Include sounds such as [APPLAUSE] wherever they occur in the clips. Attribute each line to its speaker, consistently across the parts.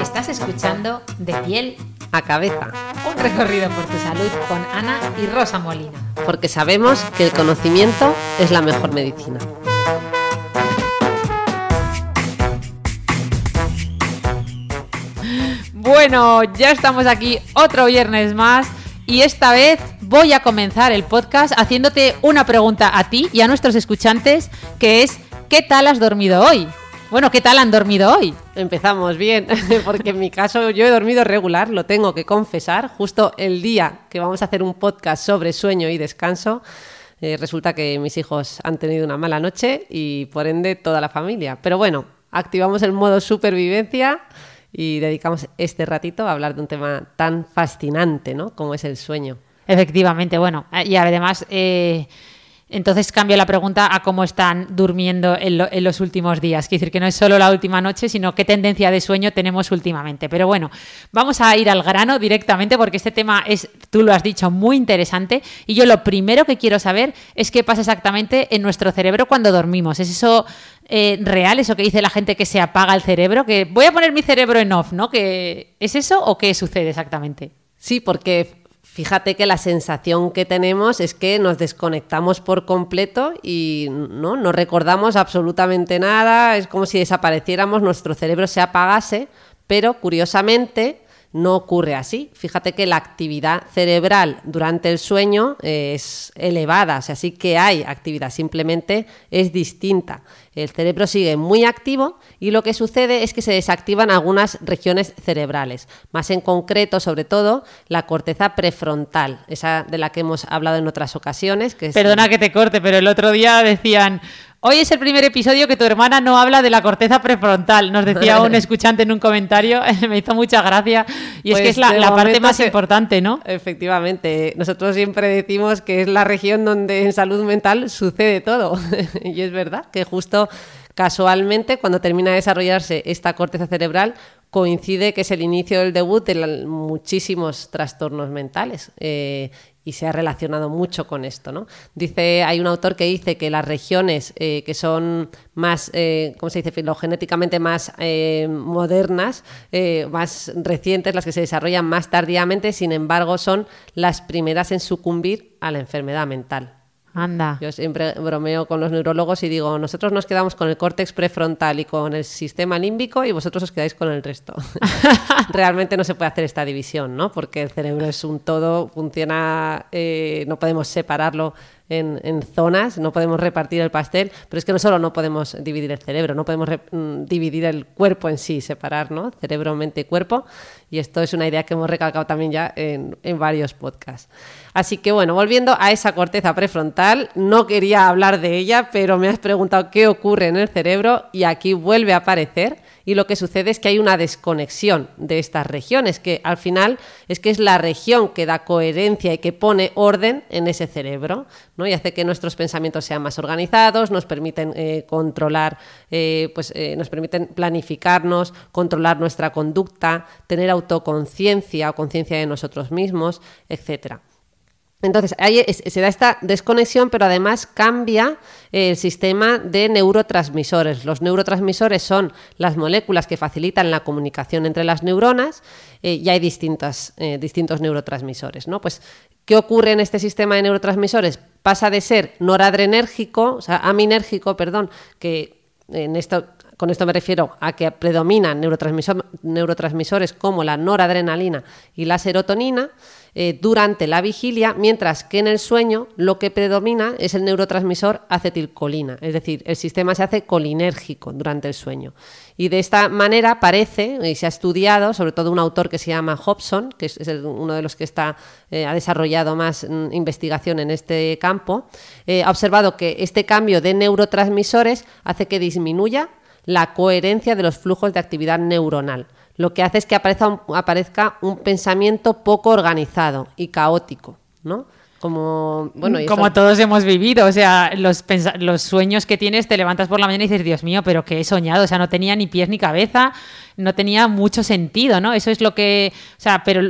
Speaker 1: Estás escuchando De piel
Speaker 2: a cabeza.
Speaker 1: Un recorrido por tu salud con Ana y Rosa Molina.
Speaker 2: Porque sabemos que el conocimiento es la mejor medicina.
Speaker 1: Bueno, ya estamos aquí otro viernes más y esta vez voy a comenzar el podcast haciéndote una pregunta a ti y a nuestros escuchantes que es ¿qué tal has dormido hoy? Bueno, ¿qué tal han dormido hoy?
Speaker 2: Empezamos bien, [LAUGHS] porque en mi caso yo he dormido regular, lo tengo que confesar. Justo el día que vamos a hacer un podcast sobre sueño y descanso, eh, resulta que mis hijos han tenido una mala noche y por ende toda la familia. Pero bueno, activamos el modo supervivencia y dedicamos este ratito a hablar de un tema tan fascinante, ¿no? Como es el sueño.
Speaker 1: Efectivamente, bueno, y además... Eh entonces cambio la pregunta a cómo están durmiendo en, los últimos días. Quiere decir que no es solo la última noche, sino qué tendencia de sueño tenemos últimamente. Pero bueno, vamos a ir al grano directamente porque este tema es, tú lo has dicho, muy interesante. Y yo lo primero que quiero saber es qué pasa exactamente en nuestro cerebro cuando dormimos. ¿Es eso eh, real, eso que dice la gente que se apaga el cerebro? Que voy a poner mi cerebro en off, ¿no? ¿Que ¿Es eso o qué sucede exactamente?
Speaker 2: Sí, porque Fíjate que la sensación que tenemos es que nos desconectamos por completo y no, no recordamos absolutamente nada, es como si desapareciéramos, nuestro cerebro se apagase, pero curiosamente no ocurre así. Fíjate que la actividad cerebral durante el sueño es elevada, o sea, sí que hay actividad, simplemente es distinta. El cerebro sigue muy activo y lo que sucede es que se desactivan algunas regiones cerebrales, más en concreto, sobre todo, la corteza prefrontal, esa de la que hemos hablado en otras ocasiones. Que
Speaker 1: Perdona que te corte, pero el otro día decían Hoy es el primer episodio que tu hermana no habla de la corteza prefrontal, nos decía un [LAUGHS] escuchante en un comentario, [LAUGHS] me hizo mucha gracia, y es que es la, pues parte más importante, ¿no?
Speaker 2: Efectivamente, nosotros siempre decimos que es la región donde en salud mental sucede todo, [LAUGHS] y es verdad que justo casualmente cuando termina de desarrollarse esta corteza cerebral coincide que es el inicio del debut de muchísimos trastornos mentales. Eh, y se ha relacionado mucho con esto. ¿no? Dice, hay un autor que dice que las regiones eh, que son más, eh, ¿cómo se dice?, filogenéticamente más eh, modernas, más recientes, las que se desarrollan más tardíamente, sin embargo, son las primeras en sucumbir a la enfermedad mental.
Speaker 1: Anda.
Speaker 2: Yo siempre bromeo con los neurólogos y digo, nosotros nos quedamos con el córtex prefrontal y con el sistema límbico y vosotros os quedáis con el resto. [LAUGHS] Realmente no se puede hacer esta división, ¿no? Porque el cerebro es un todo, funciona, eh, no podemos separarlo en, zonas, no podemos repartir el pastel, pero es que no solo no podemos dividir el cerebro, no podemos mm, dividir el cuerpo en sí, separar, ¿no? Cerebro, mente y cuerpo. Y esto es una idea que hemos recalcado también ya en, en varios podcasts. Así que bueno, volviendo a esa corteza prefrontal, no quería hablar de ella, pero me has preguntado qué ocurre en el cerebro y aquí vuelve a aparecer y lo que sucede es que hay una desconexión de estas regiones, que al final es que es la región que da coherencia y que pone orden en ese cerebro, ¿no? y hace que nuestros pensamientos sean más organizados, nos permiten eh, controlar, eh, pues eh, nos permiten planificarnos, controlar nuestra conducta, tener autoconciencia o conciencia de nosotros mismos, etcétera. Entonces, ahí se da esta desconexión, pero además cambia el sistema de neurotransmisores. Los neurotransmisores son las moléculas que facilitan la comunicación entre las neuronas eh, y hay distintos neurotransmisores. ¿no? Pues, ¿Qué ocurre en este sistema de neurotransmisores? Pasa de ser noradrenérgico, o sea, aminérgico, perdón, que en esto con esto me refiero a que predominan neurotransmisores como la noradrenalina y la serotonina, eh, durante la vigilia, mientras que en el sueño lo que predomina es el neurotransmisor acetilcolina, es decir, el sistema se hace colinérgico durante el sueño. Y de esta manera parece, y se ha estudiado, sobre todo un autor que se llama Hobson, que es, uno de los que está, eh, ha desarrollado más mm, investigación en este campo, eh, ha observado que este cambio de neurotransmisores hace que disminuya la coherencia de los flujos de actividad neuronal. Lo que hace es que aparezca aparezca un pensamiento poco organizado y caótico, ¿no? Como, bueno,
Speaker 1: como todos hemos vivido, o sea, los, los sueños que tienes, te levantas por la mañana y dices, Dios mío, pero que he soñado, o sea, no tenía ni pies ni cabeza, no tenía mucho sentido, ¿no? Eso es lo que, o sea, pero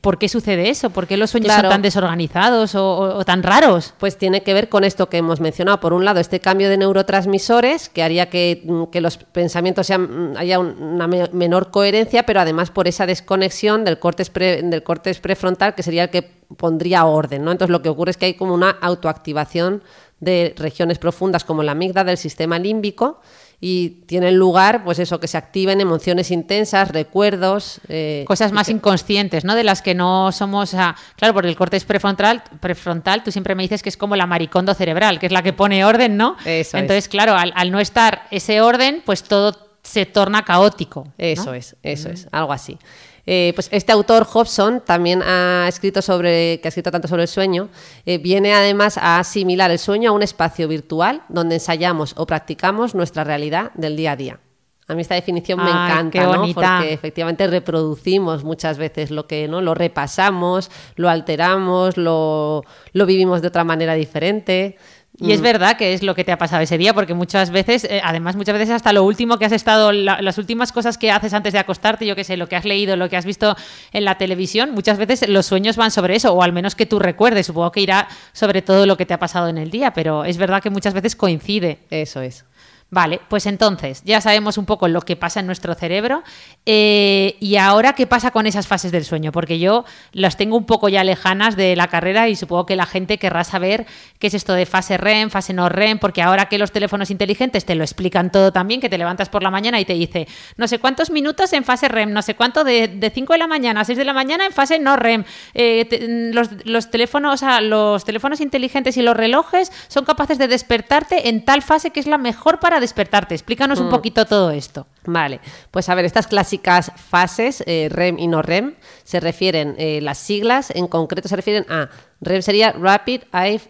Speaker 1: ¿por qué sucede eso? ¿Por qué los sueños son tan desorganizados o, tan raros?
Speaker 2: Pues tiene que ver con esto que hemos mencionado. Por un lado, este cambio de neurotransmisores que haría que, mm, los pensamientos sean, mm, haya una menor coherencia, pero además por esa desconexión del córtex, del córtex prefrontal, que sería el que pondría orden. ¿no? Entonces, lo que ocurre es que hay como una autoactivación de regiones profundas como la amígdala del sistema límbico y tienen lugar, pues eso, que se activen emociones intensas, recuerdos.
Speaker 1: Eh, Cosas más inconscientes, ¿no? De las que no somos. claro, porque el corte prefrontal, prefrontal, tú siempre me dices que es como la maricondo cerebral, que es la que pone orden, ¿no?
Speaker 2: Eso
Speaker 1: Entonces, claro, al, no estar ese orden, pues todo se torna caótico.
Speaker 2: Eso es, eso es, algo así. Eh, pues este autor, Hobson, también ha escrito sobre, que ha escrito tanto sobre el sueño, eh, viene además a asimilar el sueño a un espacio virtual donde ensayamos o practicamos nuestra realidad del día a día. A mí esta definición me encanta, ¿no? Porque efectivamente reproducimos muchas veces lo que, ¿no? Lo repasamos, lo alteramos, lo, lo vivimos de otra manera diferente.
Speaker 1: Y es mm. verdad que es lo que te ha pasado ese día, porque muchas veces, eh, además muchas veces hasta lo último que has estado, las últimas cosas que haces antes de acostarte, yo qué sé, lo que has leído, lo que has visto en la televisión, muchas veces los sueños van sobre eso, o al menos que tú recuerdes, supongo que irá sobre todo lo que te ha pasado en el día, pero es verdad que muchas veces coincide.
Speaker 2: Eso es.
Speaker 1: Vale, pues entonces ya sabemos un poco lo que pasa en nuestro cerebro eh, y ahora qué pasa con esas fases del sueño, porque yo las tengo un poco ya lejanas de la carrera y supongo que la gente querrá saber qué es esto de fase REM, fase no REM, porque ahora que los teléfonos inteligentes te lo explican todo también, que te levantas por la mañana y te dice no sé cuántos minutos en fase REM, no sé cuánto de, 5 de la mañana a 6 de la mañana en fase no REM. Eh, los, teléfonos, los teléfonos inteligentes y los relojes son capaces de despertarte en tal fase que es la mejor para despertarte. Explícanos un mm. poquito todo esto.
Speaker 2: Vale, pues a ver, estas clásicas fases, eh, REM y no REM, se refieren, eh, las siglas en concreto se refieren a, REM sería Rapid Eye,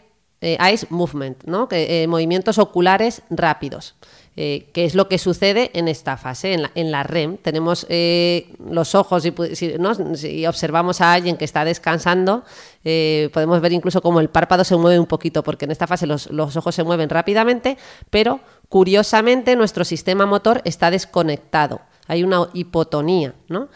Speaker 2: eh, Eyes Movement, ¿no? Que, movimientos oculares rápidos. Eh, qué es lo que sucede en esta fase, en la, REM. Tenemos eh, los ojos y observamos a alguien que está descansando, eh, podemos ver incluso como el párpado se mueve un poquito, porque en esta fase los, los ojos se mueven rápidamente, pero curiosamente nuestro sistema motor está desconectado. Hay una hipotonía, ¿no?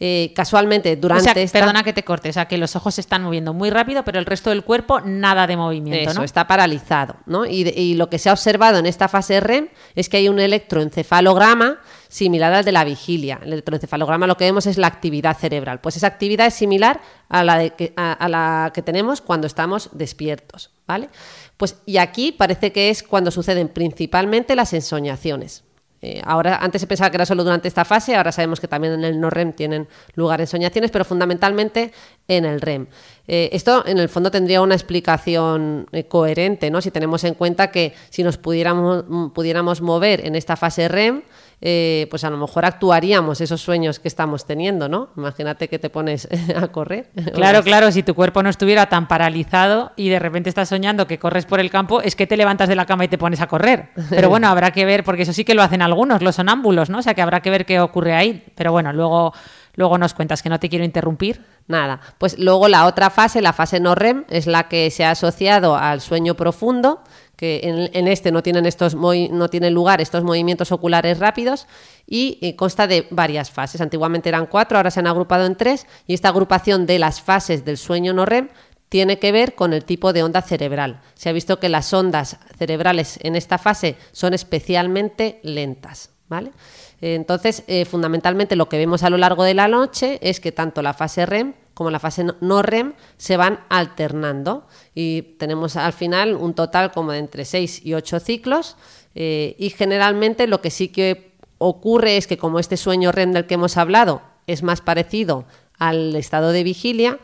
Speaker 2: Eh, casualmente durante
Speaker 1: o Perdona que te corte, o sea, que los ojos se están moviendo muy rápido, pero el resto del cuerpo nada de movimiento,
Speaker 2: Eso, está paralizado, ¿no? Y, lo que se ha observado en esta fase REM es que hay un electroencefalograma similar al de la vigilia. El electroencefalograma lo que vemos es la actividad cerebral. Pues esa actividad es similar a la, de que, a la que tenemos cuando estamos despiertos, ¿vale? Pues y aquí parece que es cuando suceden principalmente las ensoñaciones. Eh, ahora, antes se pensaba que era solo durante esta fase, ahora sabemos que también en el no REM tienen lugar ensoñaciones, pero fundamentalmente en el REM. Eh, esto, en el fondo, tendría una explicación eh, coherente, ¿no? Si tenemos en cuenta que si nos pudiéramos, mm, pudiéramos mover en esta fase REM, eh, pues a lo mejor actuaríamos esos sueños que estamos teniendo, ¿no? Imagínate que te pones [LAUGHS] a correr.
Speaker 1: Claro, claro, si tu cuerpo no estuviera tan paralizado y de repente estás soñando que corres por el campo, es que te levantas de la cama y te pones a correr. Pero bueno, habrá que ver, porque eso sí que lo hacen algunos, los sonámbulos, ¿no? O sea que habrá que ver qué ocurre ahí. Pero bueno, luego, luego nos cuentas que no te quiero interrumpir.
Speaker 2: Nada, pues luego la otra fase, la fase no REM, es la que se ha asociado al sueño profundo que en, este no tienen, estos no tienen lugar estos movimientos oculares rápidos y eh, consta de varias fases. Antiguamente eran cuatro, ahora se han agrupado en tres y esta agrupación de las fases del sueño no REM tiene que ver con el tipo de onda cerebral. Se ha visto que las ondas cerebrales en esta fase son especialmente lentas. ¿vale? Entonces, eh, fundamentalmente lo que vemos a lo largo de la noche es que tanto la fase REM como la fase no REM se van alternando y tenemos al final un total como de entre 6 y 8 ciclos eh, y generalmente lo que sí que ocurre es que como este sueño REM del que hemos hablado es más parecido al estado de vigilia,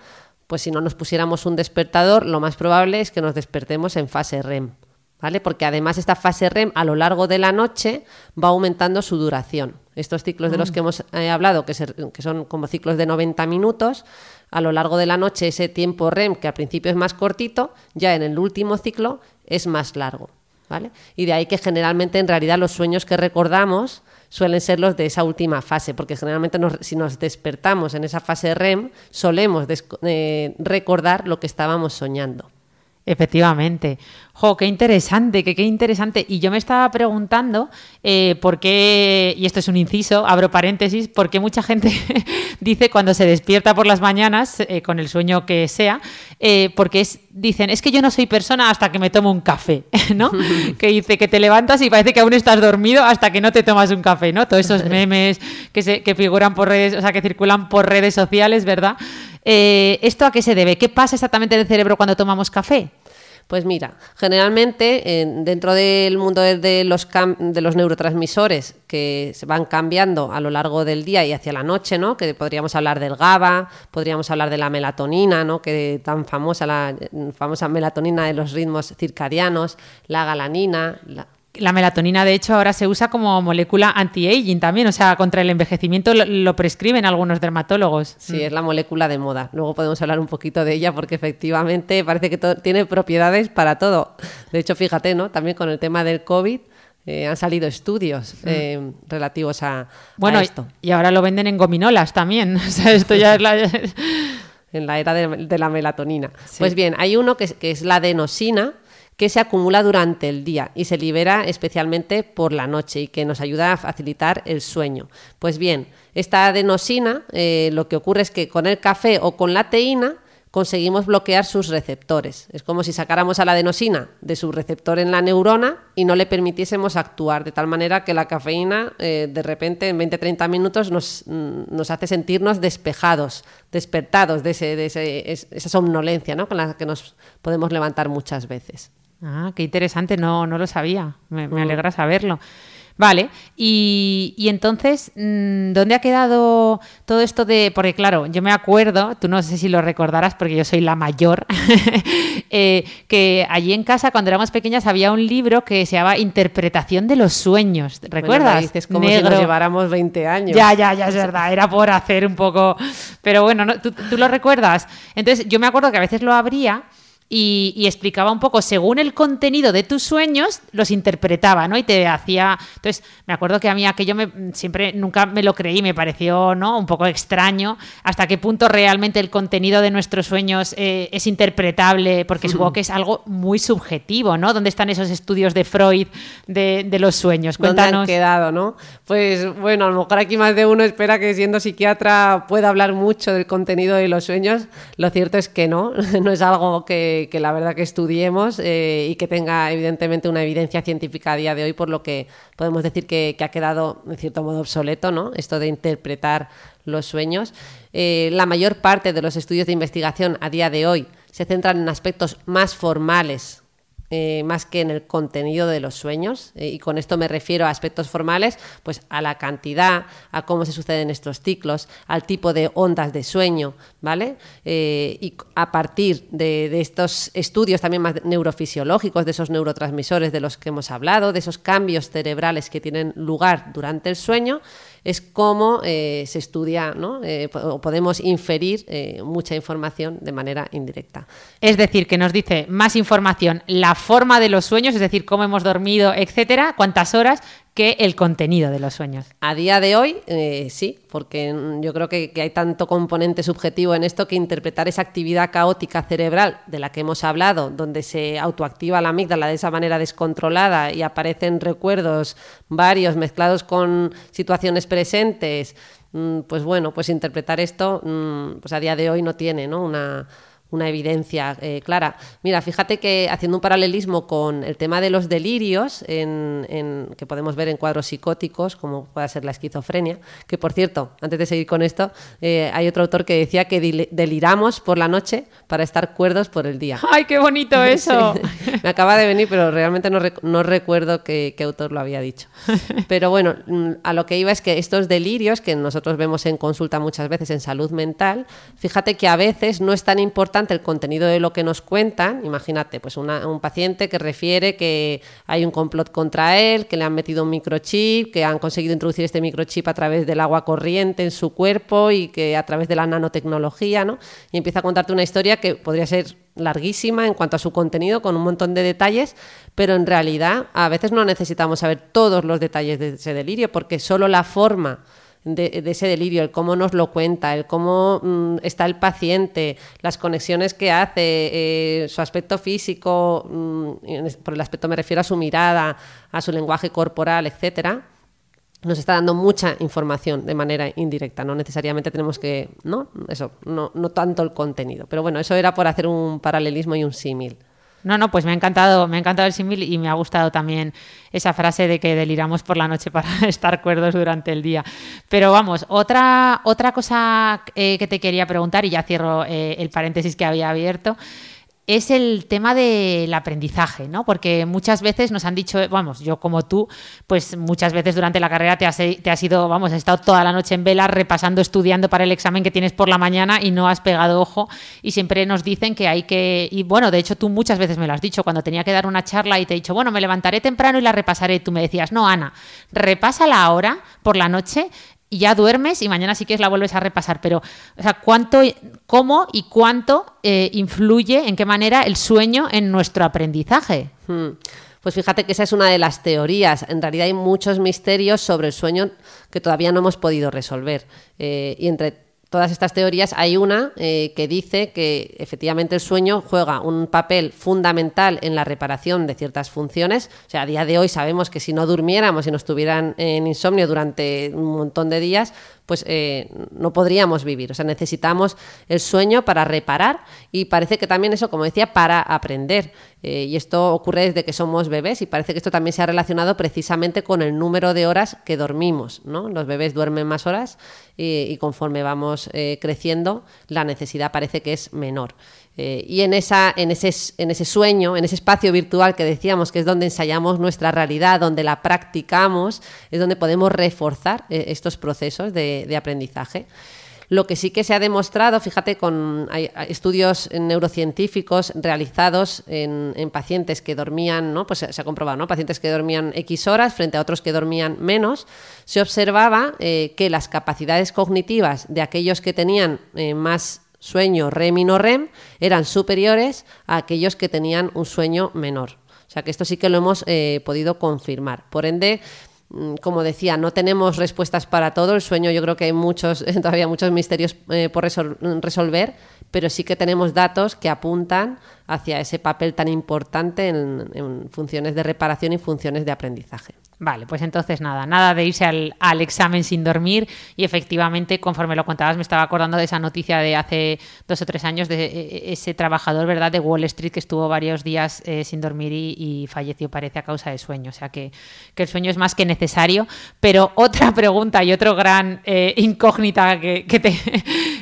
Speaker 2: pues si no nos pusiéramos un despertador, lo más probable es que nos despertemos en fase REM. ¿Vale? Porque además esta fase REM a lo largo de la noche va aumentando su duración. Estos ciclos de los mm. que hemos eh, hablado, que, que, son como ciclos de 90 minutos, a lo largo de la noche ese tiempo REM, que al principio es más cortito, ya en el último ciclo es más largo. ¿vale? Y de ahí que generalmente en realidad los sueños que recordamos suelen ser los de esa última fase, porque generalmente si nos despertamos en esa fase REM, solemos eh, recordar lo que estábamos soñando.
Speaker 1: Efectivamente. Jo, qué interesante, qué, qué interesante. Y yo me estaba preguntando eh, por qué, y esto es un inciso, abro paréntesis, por qué mucha gente [LAUGHS] dice cuando se despierta por las mañanas, eh, con el sueño que sea, eh, porque es, dicen, es que yo no soy persona hasta que me tomo un café, [LAUGHS] ¿no? [LAUGHS] que dice que te levantas y parece que aún estás dormido hasta que no te tomas un café, ¿no? Todos esos memes que, se, que figuran por redes, o sea, que circulan por redes sociales, ¿verdad? ¿Esto a qué se debe? ¿Qué pasa exactamente en el cerebro cuando tomamos café?
Speaker 2: Pues mira, generalmente dentro del mundo de, los de los neurotransmisores que se van cambiando a lo largo del día y hacia la noche, ¿no? Que podríamos hablar del GABA, podríamos hablar de la melatonina, ¿no? Que tan famosa la famosa melatonina de los ritmos circadianos, la galanina, la,
Speaker 1: la melatonina, de hecho, ahora se usa como molécula anti-aging también, o sea, contra el envejecimiento lo, prescriben algunos dermatólogos.
Speaker 2: Sí, mm. es la molécula de moda. Luego podemos hablar un poquito de ella porque efectivamente parece que tiene propiedades para todo. De hecho, fíjate, ¿no? También con el tema del COVID eh, han salido estudios mm. eh, relativos a,
Speaker 1: bueno,
Speaker 2: esto.
Speaker 1: Y ahora lo venden en gominolas también. [LAUGHS] O sea, esto ya es la... [LAUGHS]
Speaker 2: en la era de, la melatonina. Pues bien, hay uno que, que es la adenosina, que se acumula durante el día y se libera especialmente por la noche y que nos ayuda a facilitar el sueño. Pues bien, esta adenosina eh, lo que ocurre es que con el café o con la teína conseguimos bloquear sus receptores. Es como si sacáramos a la adenosina de su receptor en la neurona y no le permitiésemos actuar, de tal manera que la cafeína eh, de repente en 20-30 minutos nos, mm, nos, hace sentirnos despejados, despertados de, ese, esa somnolencia ¿no? con la que nos podemos levantar muchas veces.
Speaker 1: Ah, qué interesante, no, no lo sabía. Me, mm. alegra saberlo. Vale, y, entonces, mm, ¿dónde ha quedado todo esto de...? Porque claro, yo me acuerdo, tú no sé si lo recordarás porque yo soy la mayor, [LAUGHS] eh, que allí en casa cuando éramos pequeñas había un libro que se llamaba Interpretación de los sueños, ¿recuerdas?
Speaker 2: dices como si nos lleváramos 20 años.
Speaker 1: Ya, ya, ya, es verdad, era por hacer un poco... Pero bueno, ¿tú, ¿tú lo recuerdas? Entonces, yo me acuerdo que a veces lo abría y, explicaba un poco, según el contenido de tus sueños, los interpretaba, ¿no? Y te hacía... Entonces, me acuerdo que a mí aquello me, siempre nunca me lo creí, me pareció, ¿no? Un poco extraño, hasta qué punto realmente el contenido de nuestros sueños eh, es interpretable, porque [LAUGHS] supongo que es algo muy subjetivo, ¿no? ¿Dónde están esos estudios de Freud de, los sueños?
Speaker 2: Cuéntanos. ¿Dónde han quedado, no? Pues bueno, a lo mejor aquí más de uno espera que siendo psiquiatra pueda hablar mucho del contenido de los sueños. Lo cierto es que no, [LAUGHS] no es algo que que, la verdad que estudiemos eh, y que tenga evidentemente una evidencia científica a día de hoy, por lo que podemos decir que, ha quedado en cierto modo obsoleto, ¿no? Esto de interpretar los sueños. Eh, la mayor parte de los estudios de investigación a día de hoy se centran en aspectos más formales eh, más que en el contenido de los sueños. Eh, y con esto me refiero a aspectos formales, pues a la cantidad, a cómo se suceden estos ciclos, al tipo de ondas de sueño, ¿vale? Eh, y a partir de, estos estudios también más neurofisiológicos, de esos neurotransmisores de los que hemos hablado, de esos cambios cerebrales que tienen lugar durante el sueño, es cómo se estudia, ¿no? o podemos inferir mucha información de manera indirecta.
Speaker 1: Es decir, que nos dice más información la forma de los sueños, es decir, cómo hemos dormido, etcétera, cuántas horas, que el contenido de los sueños.
Speaker 2: A día de hoy, eh, sí, porque yo creo que, hay tanto componente subjetivo en esto que interpretar esa actividad caótica cerebral de la que hemos hablado, donde se autoactiva la amígdala de esa manera descontrolada y aparecen recuerdos varios mezclados con situaciones presentes, mm, pues bueno, pues interpretar esto, mm, pues a día de hoy no tiene ¿no? una una evidencia eh, clara. Mira, fíjate que haciendo un paralelismo con el tema de los delirios, en, que podemos ver en cuadros psicóticos, como puede ser la esquizofrenia, que por cierto, antes de seguir con esto, eh, hay otro autor que decía que deliramos por la noche para estar cuerdos por el día.
Speaker 1: ¡Ay, qué bonito [LAUGHS] eso! [LAUGHS]
Speaker 2: Me acaba de venir, pero realmente no, recuerdo qué, qué, autor lo había dicho. [LAUGHS] Pero bueno, mm, a lo que iba es que estos delirios, que nosotros vemos en consulta muchas veces en salud mental, fíjate que a veces no es tan importante el contenido de lo que nos cuentan. Imagínate, pues un paciente que refiere que hay un complot contra él, que le han metido un microchip, que han conseguido introducir este microchip a través del agua corriente en su cuerpo y que a través de la nanotecnología, ¿no? Y empieza a contarte una historia que podría ser larguísima en cuanto a su contenido, con un montón de detalles, pero en realidad a veces no necesitamos saber todos los detalles de ese delirio, porque solo la forma de, ese delirio, el cómo nos lo cuenta, el cómo mm, está el paciente, las conexiones que hace, eh, su aspecto físico, mm, por el aspecto me refiero a su mirada, a su lenguaje corporal, etcétera, nos está dando mucha información de manera indirecta. No necesariamente tenemos que, ¿no? Eso, no, no tanto el contenido. Pero bueno, eso era por hacer un paralelismo y un símil.
Speaker 1: No, no, pues me ha encantado, me ha encantado el símil y me ha gustado también esa frase de que deliramos por la noche [LAUGHS] para estar cuerdos durante el día. Pero vamos, otra, otra cosa eh, que te quería preguntar, y ya cierro eh, el paréntesis que había abierto, es el tema del aprendizaje, ¿no? Porque muchas veces nos han dicho, vamos, yo como tú, pues muchas veces durante la carrera te has, te has ido, vamos, has estado toda la noche en vela repasando, estudiando para el examen que tienes por la mañana y no has pegado ojo y siempre nos dicen que hay que, y bueno, de hecho tú muchas veces me lo has dicho, cuando tenía que dar una charla y te he dicho, bueno, me levantaré temprano y la repasaré, tú me decías, no, Ana, repásala ahora por la noche y ya duermes y mañana sí que la vuelves a repasar. Pero, o sea, ¿cuánto, cómo y cuánto eh, influye, en qué manera el sueño en nuestro aprendizaje? Hmm.
Speaker 2: Pues fíjate que esa es una de las teorías. En realidad hay muchos misterios sobre el sueño que todavía no hemos podido resolver. Eh, y entre todas estas teorías, hay una eh, que dice que efectivamente el sueño juega un papel fundamental en la reparación de ciertas funciones. O sea, a día de hoy sabemos que si no durmiéramos y nos tuvieran en insomnio durante un montón de días, pues eh, no podríamos vivir. O sea, necesitamos el sueño para reparar y parece que también eso, como decía, para aprender. Eh, y esto ocurre desde que somos bebés y parece que esto también se ha relacionado precisamente con el número de horas que dormimos. ¿no? Los bebés duermen más horas y, conforme vamos eh, creciendo, la necesidad parece que es menor. Eh, y en, esa, en, ese, en ese sueño, en ese espacio virtual que decíamos que es donde ensayamos nuestra realidad, donde la practicamos, es donde podemos reforzar eh, estos procesos de, aprendizaje. Lo que sí que se ha demostrado, fíjate, con estudios neurocientíficos realizados en, pacientes que dormían, ¿no? Pues se ha comprobado, ¿no? Pacientes que dormían X horas frente a otros que dormían menos, se observaba eh, que las capacidades cognitivas de aquellos que tenían más sueño REM y no REM eran superiores a aquellos que tenían un sueño menor. O sea que esto sí que lo hemos eh, podido confirmar. Por ende, mm, como decía, no tenemos respuestas para todo. El sueño, yo creo que hay muchos, [LAUGHS] todavía muchos misterios eh, por resolver, pero sí que tenemos datos que apuntan hacia ese papel tan importante en funciones de reparación y funciones de aprendizaje.
Speaker 1: Vale, pues entonces nada, nada de irse al, examen sin dormir y efectivamente, conforme lo contabas, me estaba acordando de esa noticia de hace dos o tres años de e, e, ese trabajador, ¿verdad?, de Wall Street que estuvo varios días eh, sin dormir y, falleció, parece, a causa de sueño. O sea que, el sueño es más que necesario. Pero otra [LAUGHS] pregunta y otro gran eh, incógnita que, te,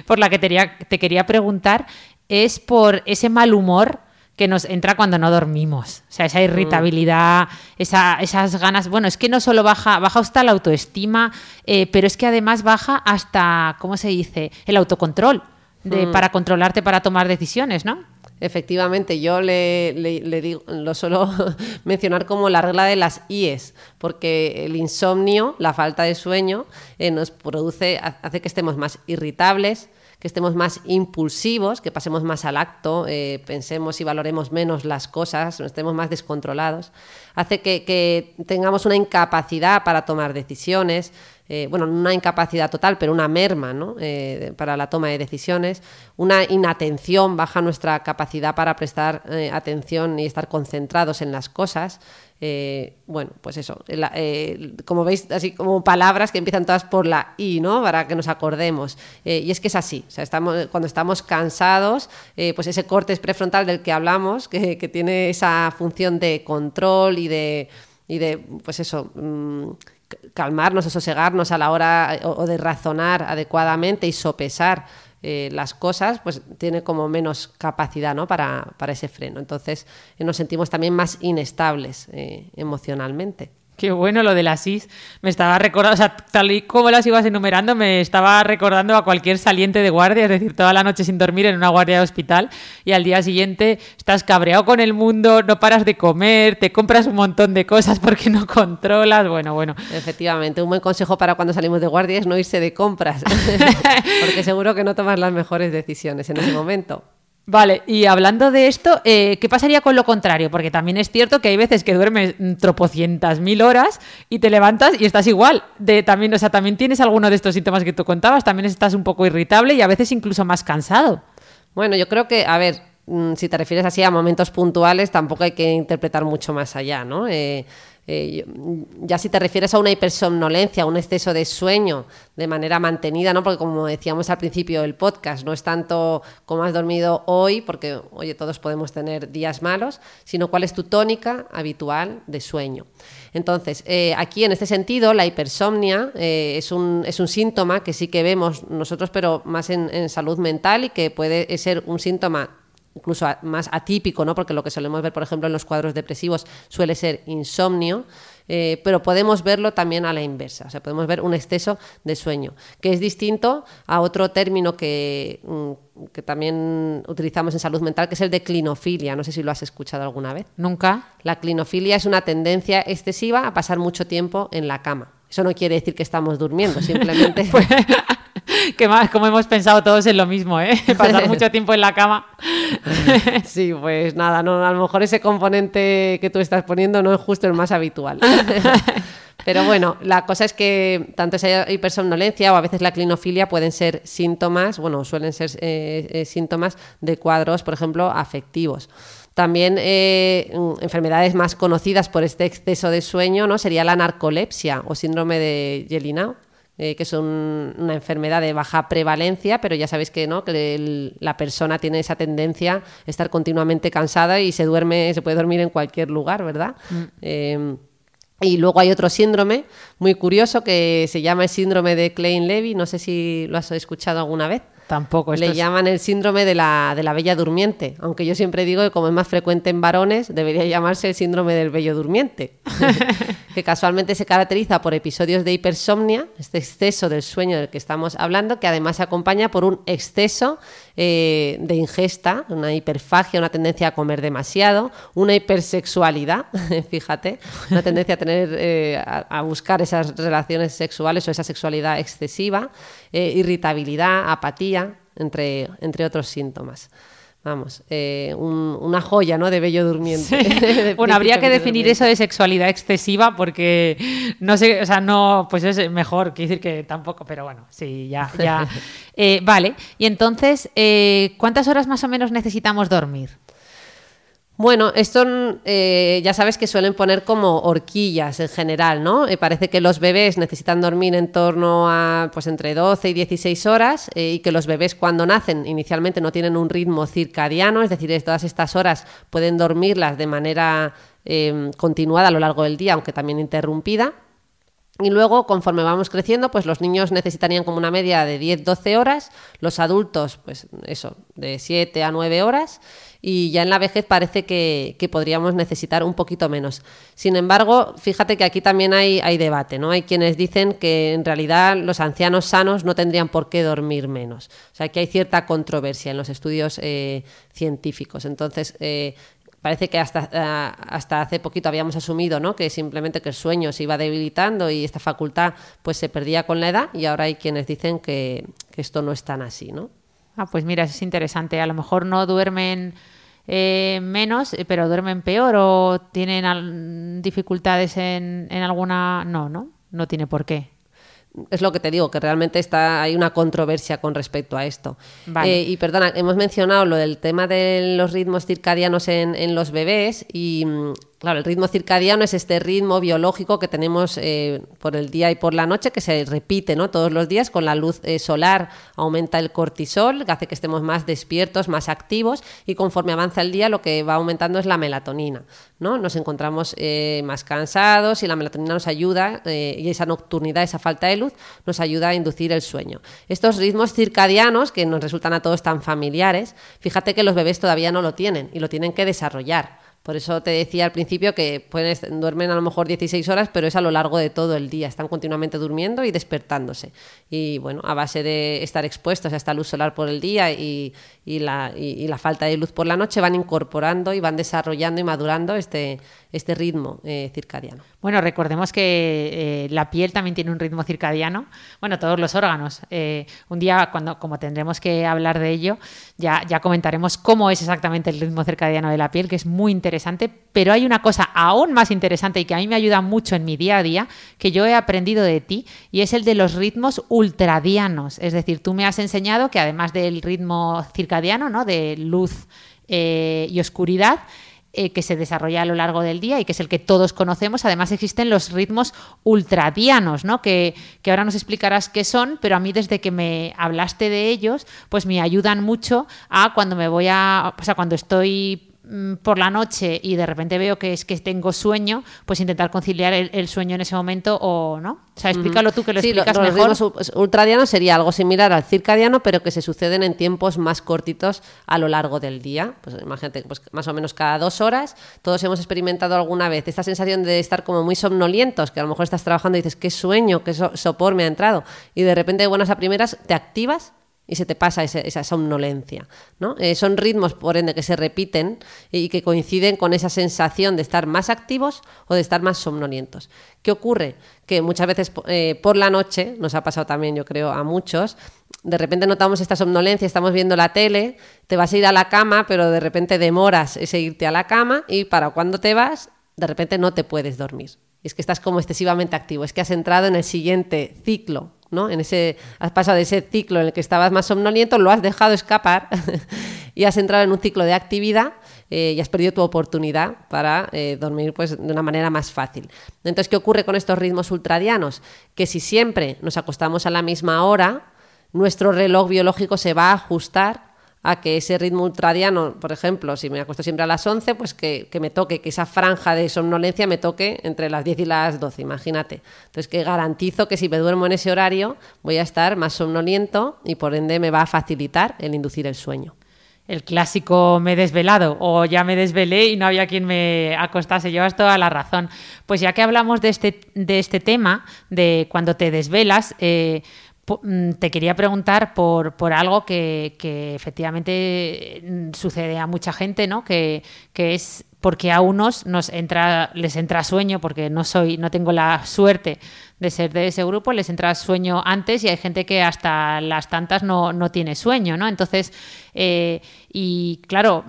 Speaker 1: por la que te quería preguntar es por ese mal humor que nos entra cuando no dormimos. O sea, esa irritabilidad, esas ganas. Bueno, es que no solo baja, baja hasta la autoestima, eh, pero es que además baja hasta, ¿cómo se dice? El autocontrol, de, mm. para controlarte, para tomar decisiones, ¿no?
Speaker 2: Efectivamente, yo le, digo, lo suelo [LAUGHS] mencionar como la regla de las IES, porque el insomnio, la falta de sueño, eh, nos produce, hace que estemos más irritables, que estemos más impulsivos, que pasemos más al acto, eh, pensemos y valoremos menos las cosas, estemos más descontrolados, hace que, tengamos una incapacidad para tomar decisiones, eh, bueno, una incapacidad total, pero una merma ¿no? Eh, para la toma de decisiones, una inatención, baja nuestra capacidad para prestar eh, atención y estar concentrados en las cosas. Bueno, pues eso, como veis, así como palabras que empiezan todas por la I, ¿no? Para que nos acordemos. y es que es así, o sea, estamos, cuando estamos cansados, pues ese corte prefrontal del que hablamos, que, que tiene esa función de control y de y de, pues eso, mm, calmarnos o sosegarnos a la hora o, de razonar adecuadamente y sopesar eh, las cosas, pues tiene como menos capacidad ¿no? para, para ese freno. Entonces eh, nos sentimos también más inestables eh, emocionalmente.
Speaker 1: Qué bueno lo de las SIS. Me estaba recordando, o sea, tal y como las ibas enumerando, me estaba recordando a cualquier saliente de guardia, es decir, toda la noche sin dormir en una guardia de hospital y al día siguiente estás cabreado con el mundo, no paras de comer, te compras un montón de cosas porque no controlas. Bueno, bueno.
Speaker 2: Efectivamente, un buen consejo para cuando salimos de guardia es no irse de compras, [LAUGHS] porque seguro que no tomas las mejores decisiones en ese momento.
Speaker 1: Vale, y hablando de esto, eh, ¿qué pasaría con lo contrario? Porque también es cierto que hay veces que duermes tropocientas mil horas y te levantas y estás igual. De, también, o sea, también tienes alguno de estos síntomas que tú contabas, también estás un poco irritable y a veces incluso más cansado.
Speaker 2: Bueno, yo creo que, a ver, mm, si te refieres así a momentos puntuales, tampoco hay que interpretar mucho más allá, ¿no? Eh, eh, ya si te refieres a una hipersomnolencia, un exceso de sueño de manera mantenida, ¿no? Porque como decíamos al principio del podcast, no es tanto cómo has dormido hoy, porque oye, todos podemos tener días malos, sino cuál es tu tónica habitual de sueño. Entonces, eh, aquí en este sentido, la hipersomnia eh, es, un, síntoma que sí que vemos nosotros, pero más en salud mental y que puede ser un síntoma incluso más atípico, ¿no? porque lo que solemos ver, por ejemplo, en los cuadros depresivos suele ser insomnio, eh, pero podemos verlo también a la inversa, o sea, podemos ver un exceso de sueño, que es distinto a otro término que, mm, que también utilizamos en salud mental, que es el de clinofilia. No sé si lo has escuchado alguna vez.
Speaker 1: Nunca.
Speaker 2: La clinofilia es una tendencia excesiva a pasar mucho tiempo en la cama. Eso no quiere decir que estamos durmiendo, simplemente... [LAUGHS] [LAUGHS]
Speaker 1: Pues, [LAUGHS] que más, como hemos pensado todos en lo mismo, ¿eh? [LAUGHS] Pasar mucho tiempo en la cama. [LAUGHS]
Speaker 2: sí, pues nada, no, a lo mejor ese componente que tú estás poniendo no es justo el más habitual. Pero bueno, la cosa es que tanto esa hipersomnolencia o a veces la clinofilia pueden ser síntomas, bueno, suelen ser eh, eh, síntomas de cuadros, por ejemplo, afectivos. También eh, enfermedades más conocidas por este exceso de sueño ¿no? sería la narcolepsia o síndrome de Jelinau. Eh, que es una enfermedad de baja prevalencia, pero ya sabéis que, ¿no? que la persona tiene esa tendencia a estar continuamente cansada y se duerme, se puede dormir en cualquier lugar, ¿verdad? Mm. Em, y luego hay otro síndrome muy curioso que se llama el síndrome de Klein-Levy, no sé si lo has escuchado alguna vez.
Speaker 1: Tampoco.
Speaker 2: Le llaman el síndrome de la, de la bella durmiente, aunque yo siempre digo que como es más frecuente en varones, debería llamarse el síndrome del bello durmiente, [LAUGHS] que casualmente se caracteriza por episodios de hipersomnia, este exceso del sueño del que estamos hablando, que además se acompaña por un exceso eh, de ingesta, una hiperfagia, una tendencia a comer demasiado, una hipersexualidad, [LAUGHS] fíjate, una tendencia a tener eh, a, buscar esas relaciones sexuales o esa sexualidad excesiva, eh, irritabilidad, apatía, entre, entre otros síntomas vamos, una joya, ¿no? De bello durmiente. [LAUGHS]
Speaker 1: bueno, habría que definir eso de sexualidad excesiva porque no sé, o sea, no, pues es mejor, quiero decir que tampoco, pero bueno, sí, ya, ya. [LAUGHS] vale, y entonces, ¿cuántas horas más o menos necesitamos dormir?
Speaker 2: Bueno, esto eh, ya sabes que suelen poner como horquillas en general, ¿no? Eh, parece que los bebés necesitan dormir en torno a pues entre 12 y 16 horas eh, y que los bebés cuando nacen inicialmente no tienen un ritmo circadiano, es decir, todas estas horas pueden dormirlas de manera continuada a lo largo del día, aunque también interrumpida. Y luego, conforme vamos creciendo, pues los niños necesitarían como una media de 10-12 horas, los adultos, pues eso, de 7 a 9 horas, y ya en la vejez parece que, podríamos necesitar un poquito menos. Sin embargo, fíjate que aquí también hay, hay, debate, ¿no? Hay quienes dicen que en realidad los ancianos sanos no tendrían por qué dormir menos. O sea, que hay cierta controversia en los estudios eh, científicos. Entonces, eh, parece que hasta, eh, hasta hace poquito habíamos asumido ¿no? que simplemente que el sueño se iba debilitando y esta facultad pues se perdía con la edad y ahora hay quienes dicen que, esto no es tan así, ¿no?
Speaker 1: Ah, pues mira, es interesante. A lo mejor no duermen eh, menos, eh, pero duermen peor o tienen dificultades en, en alguna... No, ¿no? No tiene por qué.
Speaker 2: Es lo que te digo, que realmente está, hay una controversia con respecto a esto.
Speaker 1: Vale.
Speaker 2: Eh, y perdona, hemos mencionado lo del tema de los ritmos circadianos en, en los bebés y mm, Claro, el ritmo circadiano es este ritmo biológico que tenemos eh, por el día y por la noche, que se repite ¿no? todos los días. Con la luz eh, solar aumenta el cortisol, que hace que estemos más despiertos, más activos, y conforme avanza el día lo que va aumentando es la melatonina. ¿no? Nos encontramos eh, más cansados y la melatonina nos ayuda, y esa nocturnidad, esa falta de luz, nos ayuda a inducir el sueño. Estos ritmos circadianos, que nos resultan a todos tan familiares, fíjate que los bebés todavía no lo tienen y lo tienen que desarrollar. Por eso te decía al principio que pueden, duermen a lo mejor 16 horas, pero es a lo largo de todo el día. Están continuamente durmiendo y despertándose. Y bueno, a base de estar expuestos a esta luz solar por el día y, la, y la, falta de luz por la noche, van incorporando y van desarrollando y madurando este, este ritmo eh, circadiano.
Speaker 1: Bueno, recordemos que eh, la piel también tiene un ritmo circadiano, bueno, todos los órganos. Eh, un día, cuando, como tendremos que hablar de ello, ya, ya comentaremos cómo es exactamente el ritmo circadiano de la piel, que es muy interesante, pero hay una cosa aún más interesante y que a mí me ayuda mucho en mi día a día, que yo he aprendido de ti, y es el de los ritmos ultradianos. Es decir, tú me has enseñado que además del ritmo circadiano, ¿no? de luz y oscuridad, eh, que se desarrolla a lo largo del día y que es el que todos conocemos. Además existen los ritmos ultradianos, ¿no? Que, que, ahora nos explicarás qué son, pero a mí desde que me hablaste de ellos, pues me ayudan mucho a cuando me voy a, o sea, cuando estoy por la noche y de repente veo que es que tengo sueño, pues intentar conciliar el, sueño en ese momento o no. O sea, explícalo tú que lo explicas
Speaker 2: lo,
Speaker 1: mejor.
Speaker 2: Los ultradianos sería algo similar al circadiano, pero que se suceden en tiempos más cortitos a lo largo del día. Pues imagínate, pues más o menos cada dos horas. Todos hemos experimentado alguna vez esta sensación de estar como muy somnolientos, que a lo mejor estás trabajando y dices, qué sueño, qué sopor me ha entrado. Y de repente, de buenas a primeras, te activas y se te pasa esa somnolencia. ¿no? Eh, son ritmos, por ende, que se repiten y que coinciden con esa sensación de estar más activos o de estar más somnolientos. ¿Qué ocurre? Que muchas veces eh, por la noche, nos ha pasado también, yo creo, a muchos, de repente notamos esta somnolencia, estamos viendo la tele, te vas a ir a la cama, pero de repente demoras ese irte a la cama y para cuando te vas, de repente no te puedes dormir. Es que estás como excesivamente activo, es que has entrado en el siguiente ciclo ¿no? En ese, has pasado de ese ciclo en el que estabas más somnoliento, lo has dejado escapar [LAUGHS] y has entrado en un ciclo de actividad eh, y has perdido tu oportunidad para eh, dormir pues, de una manera más fácil. Entonces, ¿qué ocurre con estos ritmos ultradianos? Que si siempre nos acostamos a la misma hora, nuestro reloj biológico se va a ajustar a que ese ritmo ultradiano, por ejemplo, si me acuesto siempre a las 11, pues que, me toque, que esa franja de somnolencia me toque entre las 10 y las 12, imagínate. Entonces, que garantizo que si me duermo en ese horario voy a estar más somnoliento y por ende me va a facilitar el inducir el sueño
Speaker 1: el clásico me he desvelado o ya me desvelé y no había quien me acostase. Llevas toda la razón. Pues ya que hablamos de este, de este tema, de cuando te desvelas, eh, te quería preguntar por, por algo que, efectivamente mm, sucede a mucha gente, ¿no? Que, es porque a unos les entra sueño, porque no soy, no tengo la suerte de ser de ese grupo, les entra sueño antes y hay gente que hasta las tantas no, no tiene sueño, ¿no? Entonces, eh, y claro,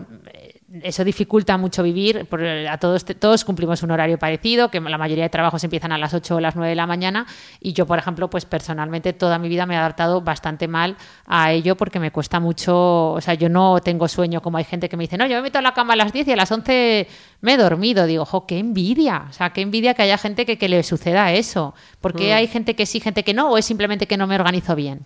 Speaker 1: eso dificulta mucho vivir. A todos, todos cumplimos un horario parecido, que la mayoría de trabajos empiezan a las 8 o las 9 de la mañana. Y yo, por ejemplo, pues personalmente toda mi vida me he adaptado bastante mal a ello porque me cuesta mucho. O sea, yo no tengo sueño como hay gente que me dice, no, yo me meto a la cama a las 10 y a las 11 me he dormido. Digo, jo, qué envidia. O sea, qué envidia que haya gente que, que le suceda eso. porque mm. hay gente que sí, gente que no? ¿O es simplemente que no me organizo bien?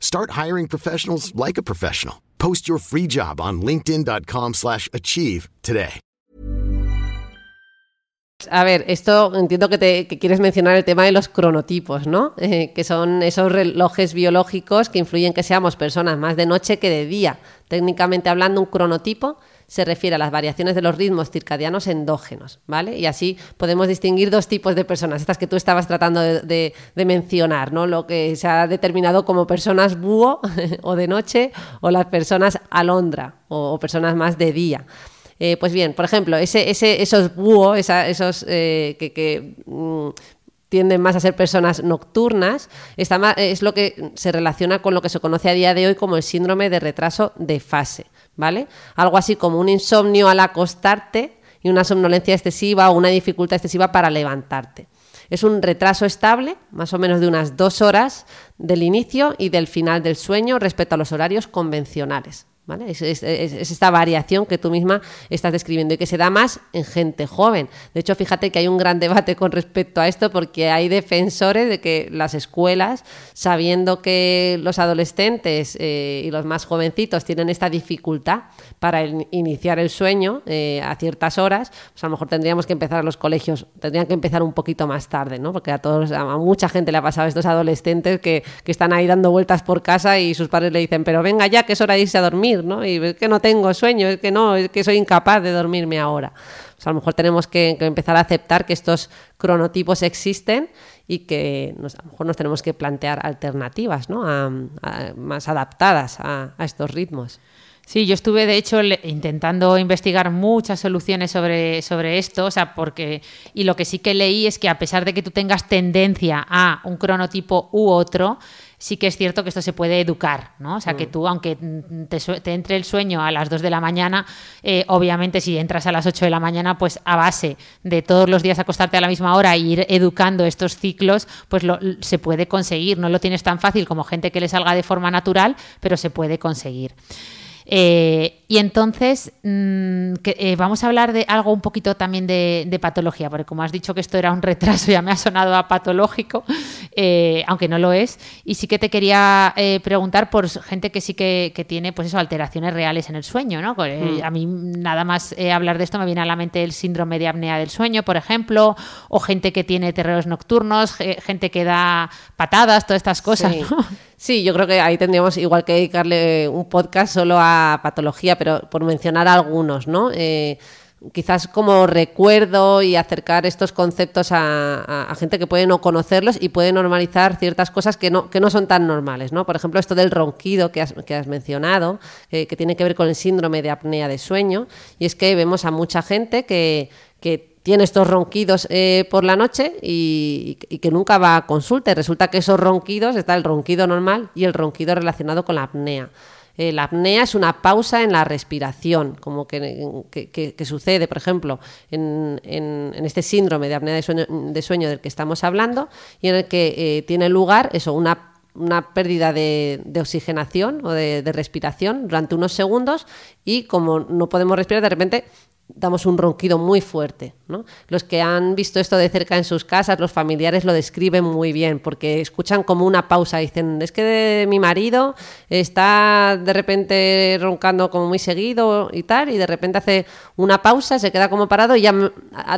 Speaker 3: Start hiring professionals like a professional. Post your free job on linkedin.com/achieve today.
Speaker 2: A ver, esto entiendo que, te, que quieres mencionar el tema de los cronotipos, ¿no? [LAUGHS] Eh, que son esos relojes biológicos que influyen que seamos personas más de noche que de día. Técnicamente hablando, un cronotipo se refiere a las variaciones de los ritmos circadianos endógenos, ¿vale? Y así podemos distinguir dos tipos de personas, estas que tú estabas tratando de, mencionar, ¿no? Lo que se ha determinado como personas búho [LAUGHS] o de noche o las personas alondra o, personas más de día. Eh, pues bien, por ejemplo, ese, ese, esos búho, esa- esos eh, que, que, mm, tienden más a ser personas nocturnas, es lo que se relaciona con lo que se conoce a día de hoy como el síndrome de retraso de fase, ¿vale? Algo así como un insomnio al acostarte y una somnolencia excesiva o una dificultad excesiva para levantarte. Es un retraso estable, más o menos de unas dos horas del inicio y del final del sueño respecto a los horarios convencionales. Es, es- es- es esta variación que tú misma estás describiendo y que se da más en gente joven. De hecho, fíjate que hay un gran debate con respecto a esto porque hay defensores de que las escuelas, sabiendo que los adolescentes eh, y los más jovencitos tienen esta dificultad para iniciar el sueño eh, a ciertas horas, pues a lo mejor tendríamos que empezar a los colegios, tendrían que empezar un poquito más tarde, ¿no? Porque a todos, a mucha gente le ha pasado a estos adolescentes que, que están ahí dando vueltas por casa y sus padres le dicen, pero venga ya, que es hora de irse a dormir, Y es que no tengo sueño, es que no, es que soy incapaz de dormirme ahora. Pues a lo mejor tenemos que, empezar a aceptar que estos cronotipos existen y que a lo mejor nos tenemos que plantear alternativas, ¿no? Más adaptadas a- a estos ritmos.
Speaker 1: Sí, yo estuve de hecho intentando investigar muchas soluciones sobre, sobre esto, o sea, porque y lo que sí que leí es que a pesar de que tú tengas tendencia a un cronotipo u otro, sí que es cierto que esto se puede educar, ¿no? O sea, que tú, aunque mm, te, sue- te entre el sueño a las 2 de la mañana, eh, obviamente si entras a las 8 de la mañana, pues a base de todos los días acostarte a la misma hora e ir educando estos ciclos, pues lo- se puede conseguir. No lo tienes tan fácil como gente que le salga de forma natural, pero se puede conseguir. Eh, y entonces mm, que, eh, vamos a hablar de algo un poquito también de, de patología, porque como has dicho que esto era un retraso, [LAUGHS] ya me ha sonado a patológico, eh, aunque no lo es. Y sí que te quería eh, preguntar por gente que sí que, que tiene pues eso, alteraciones reales en el sueño. ¿no? Eh, A mí nada más hablar de esto me viene a la mente el síndrome de apnea del sueño, por ejemplo, o gente que tiene terrores nocturnos, ge- gente que da patadas, todas estas cosas.
Speaker 2: Sí.
Speaker 1: ¿no?
Speaker 2: Sí, yo creo que ahí tendríamos igual que dedicarle un podcast solo a patología, pero por mencionar algunos, ¿no? Eh, quizás como recuerdo y acercar estos conceptos a, gente que puede no conocerlos y puede normalizar ciertas cosas que no, que no son tan normales, ¿no? Por ejemplo, esto del ronquido que has, que has mencionado, eh, que tiene que ver con el síndrome de apnea de sueño, y es que vemos a mucha gente que, que tiene estos ronquidos eh, por la noche y, que nunca va a consulta. Y resulta que esos ronquidos, está el ronquido normal y el ronquido relacionado con la apnea. Eh, la apnea es una pausa en la respiración, como que, que- sucede, por ejemplo, en, en- este síndrome de apnea de sueño, de sueño del que estamos hablando y en el que eh, tiene lugar eso, una una pérdida de, de oxigenación o de respiración durante unos segundos y como no podemos respirar, de repente damos un ronquido muy fuerte. ¿no? Los que han visto esto de cerca en sus casas, los familiares lo describen muy bien, porque escuchan como una pausa, dicen, es que de- mi marido está de repente roncando como muy seguido y tal, y de repente hace una pausa, se queda como parado y ya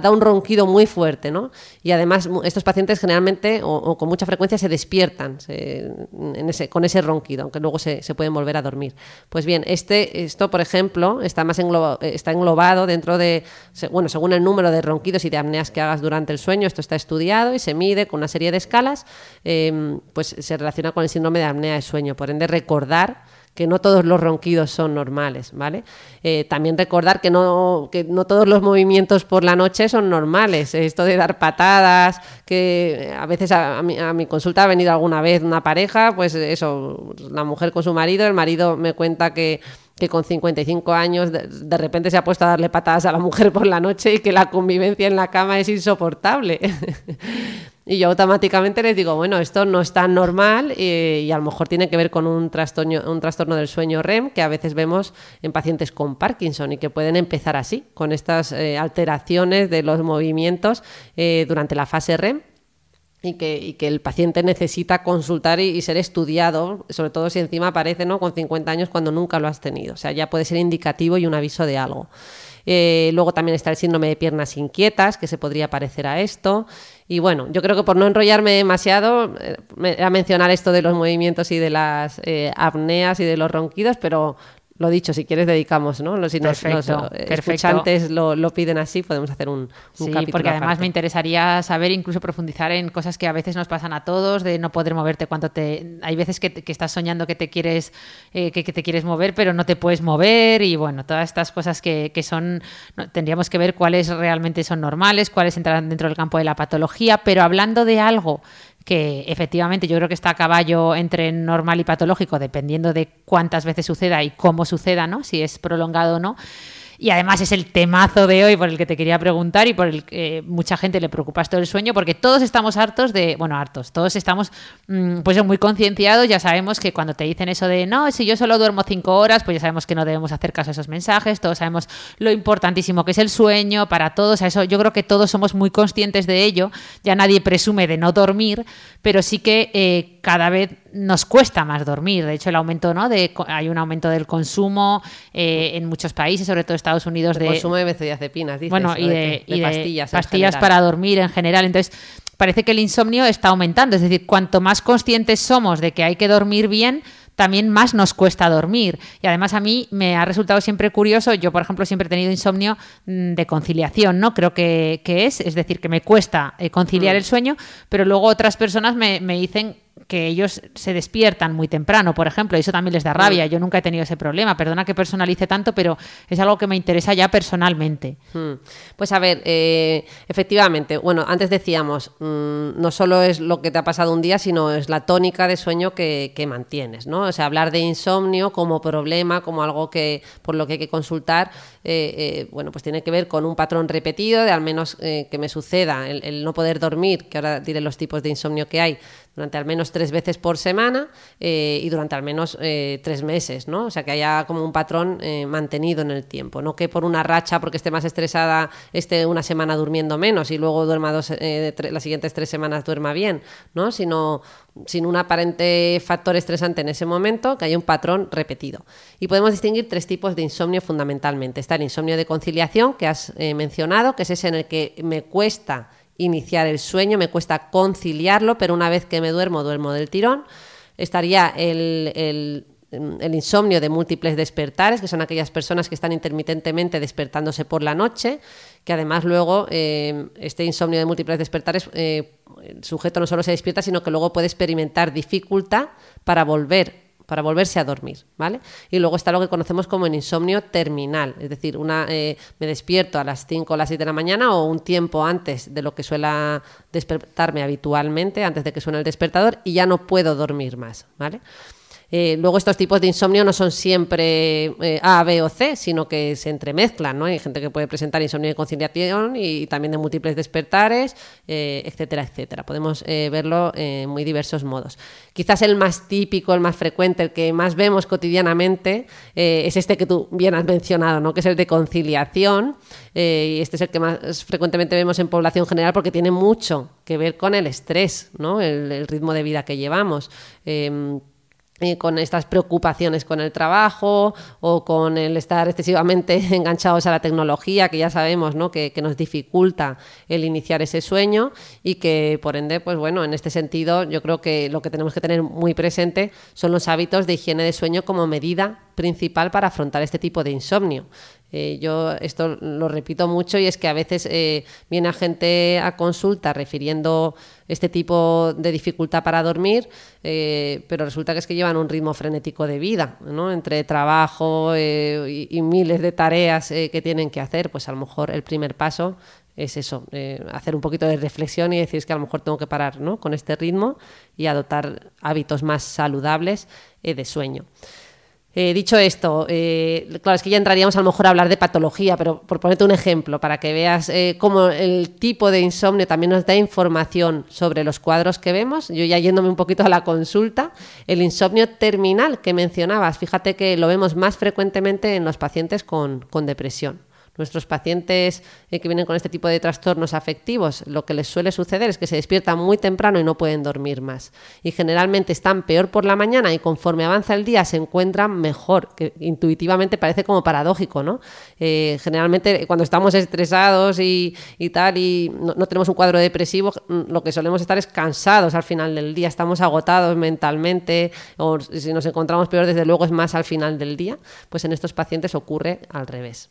Speaker 2: dado un ronquido muy fuerte. ¿no? Y además estos pacientes generalmente o, con mucha frecuencia se despiertan se- en con ese ronquido, aunque luego se, se pueden volver a dormir. Pues bien, este, esto, por ejemplo, está más engloba- está englobado dentro de, se- bueno, según el número de ronquidos y de apneas que hagas durante el sueño, esto está estudiado y se mide con una serie de escalas, eh, pues se relaciona con el síndrome de apnea de sueño. Por ende, recordar que no todos los ronquidos son normales, ¿vale? Eh, también recordar que no, que no todos los movimientos por la noche son normales. Esto de dar patadas, que a veces a mi, a mi consulta ha venido alguna vez una pareja, pues eso, la mujer con su marido, el marido me cuenta que que con 55 años de, repente se ha puesto a darle patadas a la mujer por la noche y que la convivencia en la cama es insoportable. [LAUGHS] y yo automáticamente les digo, bueno, esto no es tan normal eh, y a lo mejor tiene que ver con un trastorno, un trastorno del sueño REM que a veces vemos en pacientes con Parkinson y que pueden empezar así, con estas eh, alteraciones de los movimientos eh, durante la fase REM y que, y que, el paciente necesita consultar y, ser estudiado, sobre todo si encima aparece ¿no? con 50 años cuando nunca lo has tenido. O sea, ya puede ser indicativo y un aviso de algo. Eh, luego también está el síndrome de piernas inquietas, que se podría parecer a esto. Y bueno, yo creo que por no enrollarme demasiado, eh, a mencionar esto de los movimientos y de las eh, apneas y de los ronquidos, pero lo dicho, si quieres dedicamos, ¿no? Si nos,
Speaker 1: perfecto,
Speaker 2: los escuchantes lo, lo, piden así, podemos hacer un, un
Speaker 1: sí,
Speaker 2: capítulo
Speaker 1: porque además
Speaker 2: aparte.
Speaker 1: me interesaría saber, incluso profundizar en cosas que a veces nos pasan a todos, de no poder moverte cuando te... Hay veces que, que estás soñando que te quieres eh, que, que, te quieres mover, pero no te puedes mover y bueno, todas estas cosas que, que son... No, tendríamos que ver cuáles realmente son normales, cuáles entran dentro del campo de la patología, pero hablando de algo que efectivamente yo creo que está a caballo entre normal y patológico, dependiendo de cuántas veces suceda y cómo suceda, ¿no? Si es prolongado o no. Y además es el temazo de hoy por el que te quería preguntar y por el que eh, mucha gente le preocupa esto del sueño, porque todos estamos hartos de, bueno, hartos, todos estamos mmm, pues muy concienciados, ya sabemos que cuando te dicen eso de, no, si yo solo duermo cinco horas, pues ya sabemos que no debemos hacer caso a esos mensajes, todos sabemos lo importantísimo que es el sueño para todos, a eso yo creo que todos somos muy conscientes de ello, ya nadie presume de no dormir, pero sí que eh, cada vez nos cuesta más dormir. De hecho, el aumento, ¿no? De, hay un aumento del consumo eh, en muchos países, sobre todo Estados Unidos,
Speaker 2: el
Speaker 1: de
Speaker 2: consumo de benzodiazepinas, dices,
Speaker 1: bueno, y de,
Speaker 2: de,
Speaker 1: y de
Speaker 2: pastillas,
Speaker 1: pastillas para dormir en general. Entonces, parece que el insomnio está aumentando. Es decir, cuanto más conscientes somos de que hay que dormir bien, también más nos cuesta dormir. Y además a mí me ha resultado siempre curioso, yo por ejemplo siempre he tenido insomnio mm, de conciliación, ¿no? Creo que, que es, es decir, que me cuesta eh, conciliar mm. el sueño, pero luego otras personas me, me dicen que ellos se despiertan muy temprano, por ejemplo, y eso también les da rabia. Yo nunca he tenido ese problema. Perdona que personalice tanto, pero es algo que me interesa ya personalmente.
Speaker 2: Pues a ver, eh, efectivamente, bueno, antes decíamos, mmm, no solo es lo que te ha pasado un día, sino es la tónica de sueño que, que, mantienes, ¿no? O sea, hablar de insomnio como problema, como algo que por lo que hay que consultar, eh, eh, bueno, pues tiene que ver con un patrón repetido de al menos que me suceda el, el no poder dormir, que ahora diré los tipos de insomnio que hay durante al menos tres veces por semana eh, y durante al menos eh, tres meses, ¿no? O sea, que haya como un patrón eh, mantenido en el tiempo, no que por una racha, porque esté más estresada, esté una semana durmiendo menos y luego duerma dos, las siguientes tres semanas duerma bien, ¿no? Sino sin un aparente factor estresante en ese momento, que haya un patrón repetido. Y podemos distinguir tres tipos de insomnio fundamentalmente. Está el insomnio de conciliación, que has mencionado, que es ese en el que me cuesta iniciar el sueño, me cuesta conciliarlo, pero una vez que me duermo, duermo del tirón. Estaría el, el, insomnio de múltiples despertares, que son aquellas personas que están intermitentemente despertándose por la noche, que además luego eh, este insomnio de múltiples despertares, eh, el sujeto no solo se despierta, sino que luego puede experimentar dificultad para volver para volverse a dormir, ¿vale? Y luego está lo que conocemos como el insomnio terminal, es decir, una, eh, me despierto a las 5 o las 6 de la mañana o un tiempo antes de lo que suela despertarme habitualmente, antes de que suene el despertador, y ya no puedo dormir más, ¿vale? Eh, luego estos tipos de insomnio no son siempre eh, A, B o C, sino que se entremezclan, ¿no? Hay gente que puede presentar insomnio de conciliación y, también de múltiples despertares, eh, etcétera, etcétera. Podemos verlo en muy diversos modos. Quizás el más típico, el más frecuente, el que más vemos cotidianamente es este que tú bien has mencionado, ¿no? Que es el de conciliación y este es el que más frecuentemente vemos en población general porque tiene mucho que ver con el estrés, ¿no? El, ritmo de vida que llevamos eh, con estas preocupaciones con el trabajo o con el estar excesivamente [LAUGHS] enganchados a la tecnología, que ya sabemos ¿no? que, que, nos dificulta el iniciar ese sueño y que por ende, pues bueno, en este sentido yo creo que lo que tenemos que tener muy presente son los hábitos de higiene de sueño como medida principal para afrontar este tipo de insomnio. Eh, yo esto lo repito mucho y es que a veces eh, viene a gente a consulta refiriendo este tipo de dificultad para dormir, eh, pero resulta que es que llevan un ritmo frenético de vida, ¿no? entre trabajo y, y, miles de tareas que tienen que hacer, pues a lo mejor el primer paso es eso, eh, hacer un poquito de reflexión y decir es que a lo mejor tengo que parar ¿no? con este ritmo y adoptar hábitos más saludables eh, de sueño. Eh, dicho esto, eh, claro, es que ya entraríamos a lo mejor a hablar de patología, pero por ponerte un ejemplo, para que veas eh, cómo el tipo de insomnio también nos da información sobre los cuadros que vemos. Yo ya yéndome un poquito a la consulta, el insomnio terminal que mencionabas, fíjate que lo vemos más frecuentemente en los pacientes con, con depresión. Nuestros pacientes eh, que vienen con este tipo de trastornos afectivos, lo que les suele suceder es que se despiertan muy temprano y no pueden dormir más. Y generalmente están peor por la mañana y conforme avanza el día se encuentran mejor, que intuitivamente parece como paradójico, ¿no? Eh, generalmente cuando estamos estresados y, tal y no, no, tenemos un cuadro depresivo, mm, lo que solemos estar es cansados al final del día, estamos agotados mentalmente o si nos encontramos peor, desde luego es más al final del día, pues en estos pacientes ocurre al revés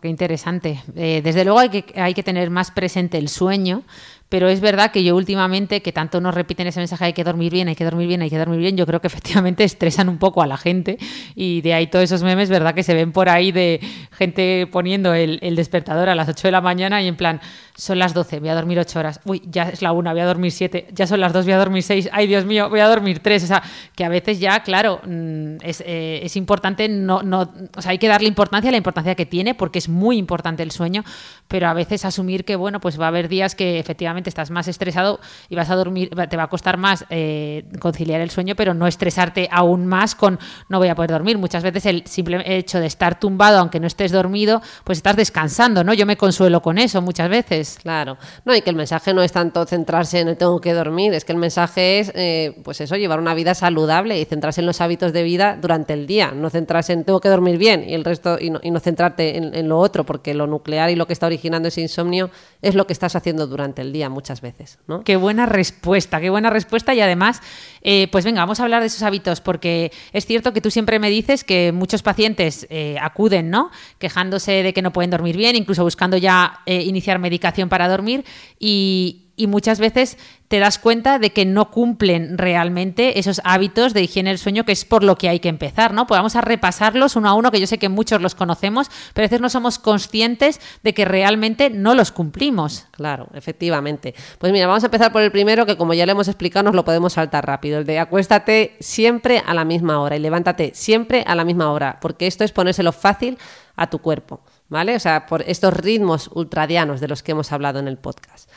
Speaker 1: qué interesante. Eh, desde luego hay que, hay que tener más presente el sueño, pero es verdad que yo últimamente, que tanto nos repiten ese mensaje hay que dormir bien, hay que dormir bien, hay que dormir bien, yo creo que [LAUGHS] efectivamente estresan un poco a la gente. Y de ahí todos esos memes, ¿verdad? Que se ven por ahí de gente poniendo el, despertador a las 8 de la mañana y en plan, son las 12, voy a dormir 8 horas, uy, ya es la 1, voy a dormir 7, ya son las 2, voy a dormir 6, ay Dios mío, voy a dormir 3, o sea, que a veces ya, claro, mm, es, eh, es importante, no, no, o sea, hay que darle importancia a la importancia que tiene porque es muy importante el sueño, pero a veces asumir que, bueno, pues va a haber días que efectivamente estás más estresado y vas a dormir, te va a costar más eh, conciliar el sueño, pero no estresarte aún más con no voy a poder dormir. Muchas veces el simple hecho de estar tumbado, aunque no estés dormido, pues estás descansando, ¿no? Yo me consuelo con eso muchas veces.
Speaker 2: Claro. No, y que el mensaje no es tanto centrarse en tengo que dormir, es que el mensaje es, eh, pues eso, llevar una vida saludable y centrarse en los hábitos de vida durante el día, no centrarse en tengo que dormir bien y el resto, y no, y no centrarte en, lo otro, porque lo nuclear y lo que está originando ese insomnio es lo que estás haciendo durante el día muchas veces. ¿no?
Speaker 1: Qué buena respuesta, qué buena respuesta y además, eh, pues venga, vamos a hablar de esos hábitos, porque es cierto que tú siempre me dices que muchos pacientes eh, acuden, ¿no? Quejándose de que no pueden dormir bien, incluso buscando ya iniciar medicación para dormir y, muchas veces te das cuenta de que no cumplen realmente esos hábitos de higiene del sueño, que es por lo que hay que empezar, ¿no? Pues vamos a repasarlos uno a uno, que yo sé que muchos los conocemos, pero a veces no somos conscientes de que realmente no los cumplimos.
Speaker 2: Claro, efectivamente. Pues mira, vamos a empezar por el primero, que como ya le hemos explicado, nos lo podemos saltar rápido. El de acuéstate siempre a la misma hora y levántate siempre a la misma hora, porque esto es ponérselo fácil a tu cuerpo. ¿vale? O sea, por estos ritmos ultradianos de los que hemos hablado en el podcast.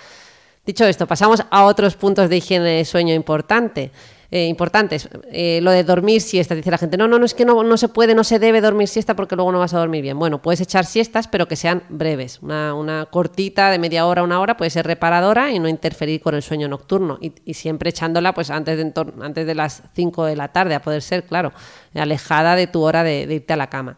Speaker 2: Dicho esto, pasamos a otros puntos de higiene de sueño importante. Eh, importantes. Eh, lo de dormir siesta, dice la gente, no, no, no es que no, se puede, no se debe dormir siesta porque luego no vas a dormir bien. Bueno, puedes echar siestas, pero que sean breves. Una, cortita de media hora, una hora, puede ser reparadora y no interferir con el sueño nocturno. Y, siempre echándola pues antes de, antes de las 5 de la tarde, a poder ser, claro, alejada de tu hora de irte a la cama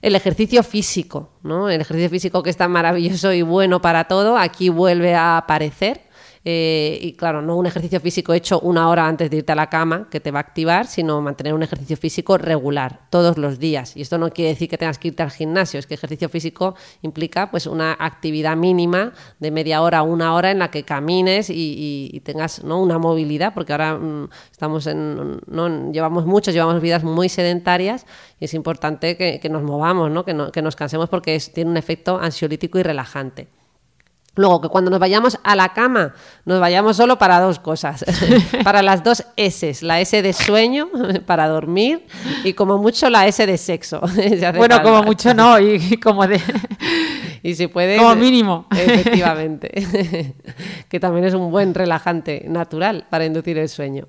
Speaker 2: el ejercicio físico, ¿no? El ejercicio físico que está maravilloso y bueno para todo, aquí vuelve a aparecer eh, y claro, no un ejercicio físico hecho una hora antes de irte a la cama que te va a activar, sino mantener un ejercicio físico regular todos los días. Y esto no quiere decir que tengas que irte al gimnasio, es que ejercicio físico implica pues una actividad mínima de media hora a una hora en la que camines y, tengas ¿no? una movilidad, porque ahora mm, estamos en, ¿no? llevamos muchos, llevamos vidas muy sedentarias y es importante que, nos movamos, ¿no? Que, que nos cansemos porque tiene un efecto ansiolítico y relajante. Luego, que cuando nos vayamos a la cama, nos vayamos solo para dos cosas. [LAUGHS] para las dos S. La S de sueño, [LAUGHS] para dormir, y como mucho la S de sexo. [LAUGHS]
Speaker 1: bueno, como mucho no, y como de...
Speaker 2: y si puede...
Speaker 1: Como mínimo.
Speaker 2: Efectivamente. que también es un buen relajante natural para inducir el sueño.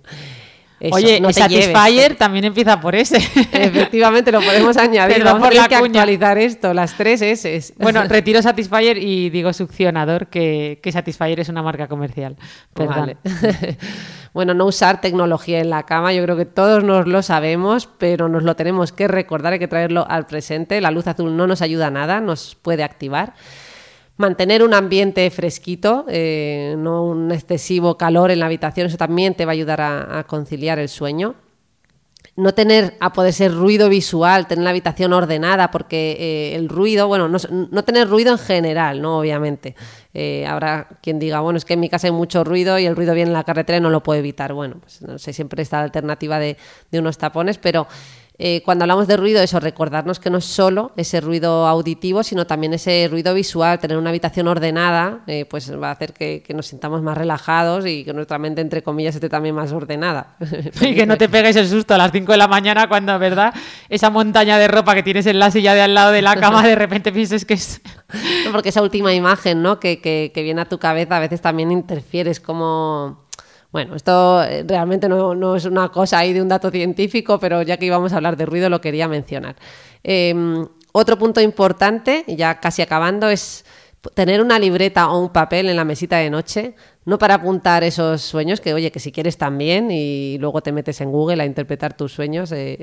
Speaker 1: Oye, no Satisfyer también empieza por ese. [LAUGHS]
Speaker 2: Efectivamente, lo podemos [LAUGHS] añadir. Vamos por que actualizar esto, las tres S.
Speaker 1: Bueno, [LAUGHS] retiro Satisfyer y digo succionador, que, que Satisfyer es una marca comercial. Perdón.
Speaker 2: bueno, no usar tecnología en la cama, yo creo que todos nos lo sabemos, pero nos lo tenemos que recordar, hay que traerlo al presente. La luz azul no nos ayuda a nada, nos puede activar mantener un ambiente fresquito, eh, no un excesivo calor en la habitación, eso también te va a ayudar a, conciliar el sueño. No tener, a poder ser ruido visual, tener la habitación ordenada, porque eh, el ruido, bueno, no, tener ruido en general, ¿no? Obviamente. Eh, habrá quien diga, bueno, es que en mi casa hay mucho ruido y el ruido viene en la carretera y no lo puedo evitar. Bueno, pues no sé, siempre está la alternativa de unos tapones, pero eh, cuando hablamos de ruido, eso, recordarnos que no es solo ese ruido auditivo, sino también ese ruido visual, tener una habitación ordenada, eh, pues va a hacer que, nos sintamos más relajados y que nuestra mente, entre comillas, esté también más ordenada. [LAUGHS] [LAUGHS]
Speaker 1: y que no te pegues el susto a las 5 de la mañana cuando, ¿verdad? Esa montaña de ropa que tienes en la silla de al lado de la cama, de repente pienses que es... [LAUGHS]
Speaker 2: Porque esa última imagen, ¿no? Que, que, que viene a tu cabeza a veces también interfieres como bueno, esto eh, realmente no, es una cosa ahí de un dato científico, pero ya que íbamos a hablar de ruido lo quería mencionar. Em, otro punto importante, ya casi acabando, es tener una libreta o un papel en la mesita de noche, no para apuntar esos sueños, que oye, que si quieres también y luego te metes en Google a interpretar tus sueños. eh,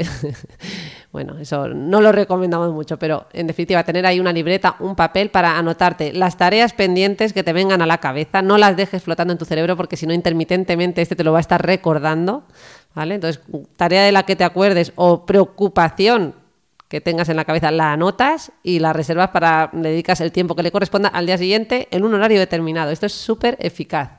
Speaker 2: [LAUGHS] bueno, eso no lo recomendamos mucho, pero en definitiva, tener ahí una libreta, un papel para anotarte las tareas pendientes que te vengan a la cabeza, no las dejes flotando en tu cerebro porque si no, intermitentemente este te lo va a estar recordando. ¿Vale? Entonces, tarea de la que te acuerdes o preocupación que tengas en la cabeza la anotas y la reservas para le dedicas el tiempo que le corresponda al día siguiente en un horario determinado. Esto es súper eficaz,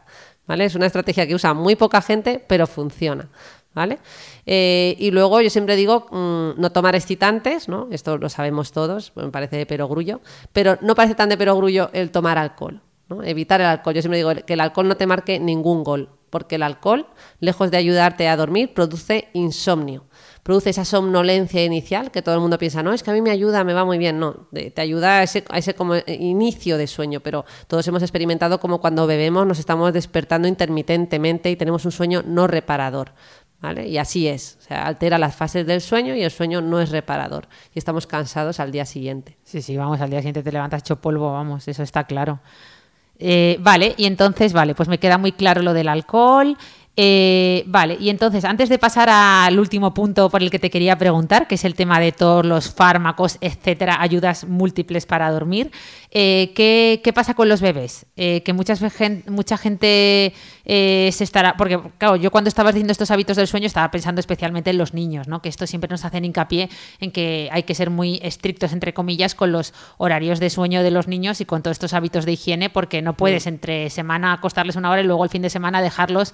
Speaker 2: ¿vale? Es una estrategia que usa muy poca gente, pero funciona. ¿Vale? Eh, y luego yo siempre digo mm, no tomar excitantes, ¿no? Esto lo sabemos todos, me parece de perogrullo, pero no parece tan de perogrullo el tomar alcohol, ¿no? Evitar el alcohol. Yo siempre digo que el alcohol no te marque ningún gol, porque el alcohol, lejos de ayudarte a dormir, produce insomnio produce esa somnolencia inicial que todo el mundo piensa, no, es que a mí me ayuda, me va muy bien. No, te, ayuda a ese, a ese como inicio de sueño, pero todos hemos experimentado como cuando bebemos nos estamos despertando intermitentemente y tenemos un sueño no reparador. ¿Vale? Y así es, o sea, altera las fases del sueño y el sueño no es reparador y estamos cansados al día siguiente.
Speaker 1: Sí, sí, vamos, al día siguiente te levantas hecho polvo, vamos, eso está claro. Eh, vale, y entonces, vale, pues me queda muy claro lo del alcohol. Eh, vale, y entonces, antes de pasar al último punto por el que te quería preguntar, que es el tema de todos los fármacos, etcétera, ayudas múltiples para dormir, eh, ¿qué, qué, pasa con los bebés? Eh, que muchas, mucha gente se estará. Porque, claro, yo cuando estaba haciendo estos hábitos del sueño estaba pensando especialmente en los niños, ¿no? Que esto siempre nos hacen hincapié en que hay que ser muy estrictos, entre comillas, con los horarios de sueño de los niños y con todos estos hábitos de higiene, porque no puedes entre semana acostarles una hora y luego el fin de semana dejarlos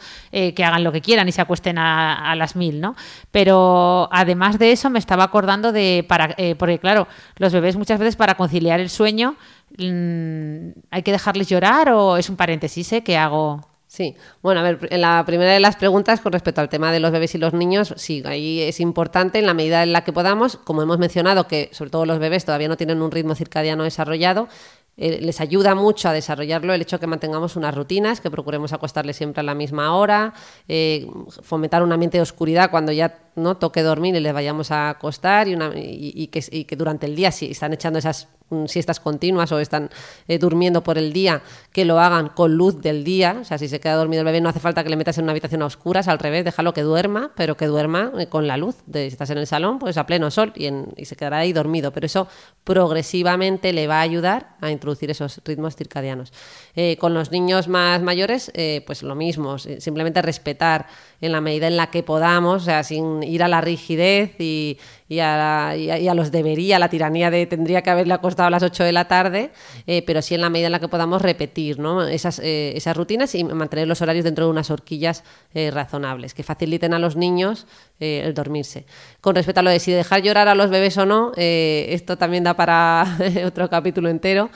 Speaker 1: que hagan lo que quieran y se acuesten a, las mil, ¿no? Pero además de eso me estaba acordando de, para, eh, porque claro, los bebés muchas veces para conciliar el sueño mmm, hay que dejarles llorar o es un paréntesis ¿eh? que hago...
Speaker 2: Sí, bueno, a ver, en la primera de las preguntas con respecto al tema de los bebés y los niños, sí, ahí es importante en la medida en la que podamos, como hemos mencionado, que sobre todo los bebés todavía no tienen un ritmo circadiano desarrollado, eh, les ayuda mucho a desarrollarlo el hecho de que mantengamos unas rutinas, que procuremos acostarles siempre a la misma hora, eh, fomentar un ambiente de oscuridad cuando ya no toque dormir y les vayamos a acostar y, una, y, que, durante el día, si están echando esas siestas continuas o están eh, durmiendo por el día, que lo hagan con luz del día. O sea, si se queda dormido el bebé, no hace falta que le metas en una habitación a oscuras, al revés, déjalo que duerma, pero que duerma eh, con la luz. De, si estás en el salón, pues a pleno sol y, en, y se quedará ahí dormido. Pero eso progresivamente le va a ayudar a introducir esos ritmos circadianos. Eh, con los niños más mayores, pues lo mismo, simplemente respetar en la medida en la que podamos, o sea, sin ir a la rigidez y, a, los debería, la tiranía de tendría que haberle acostado a las 8 de la tarde, eh, pero sí en la medida en la que podamos repetir esas, eh, esas rutinas y mantener los horarios dentro de unas horquillas eh, razonables, que faciliten a los niños el dormirse. Con respecto a lo de si dejar llorar a los bebés o no, esto también da para [LAUGHS] otro capítulo entero,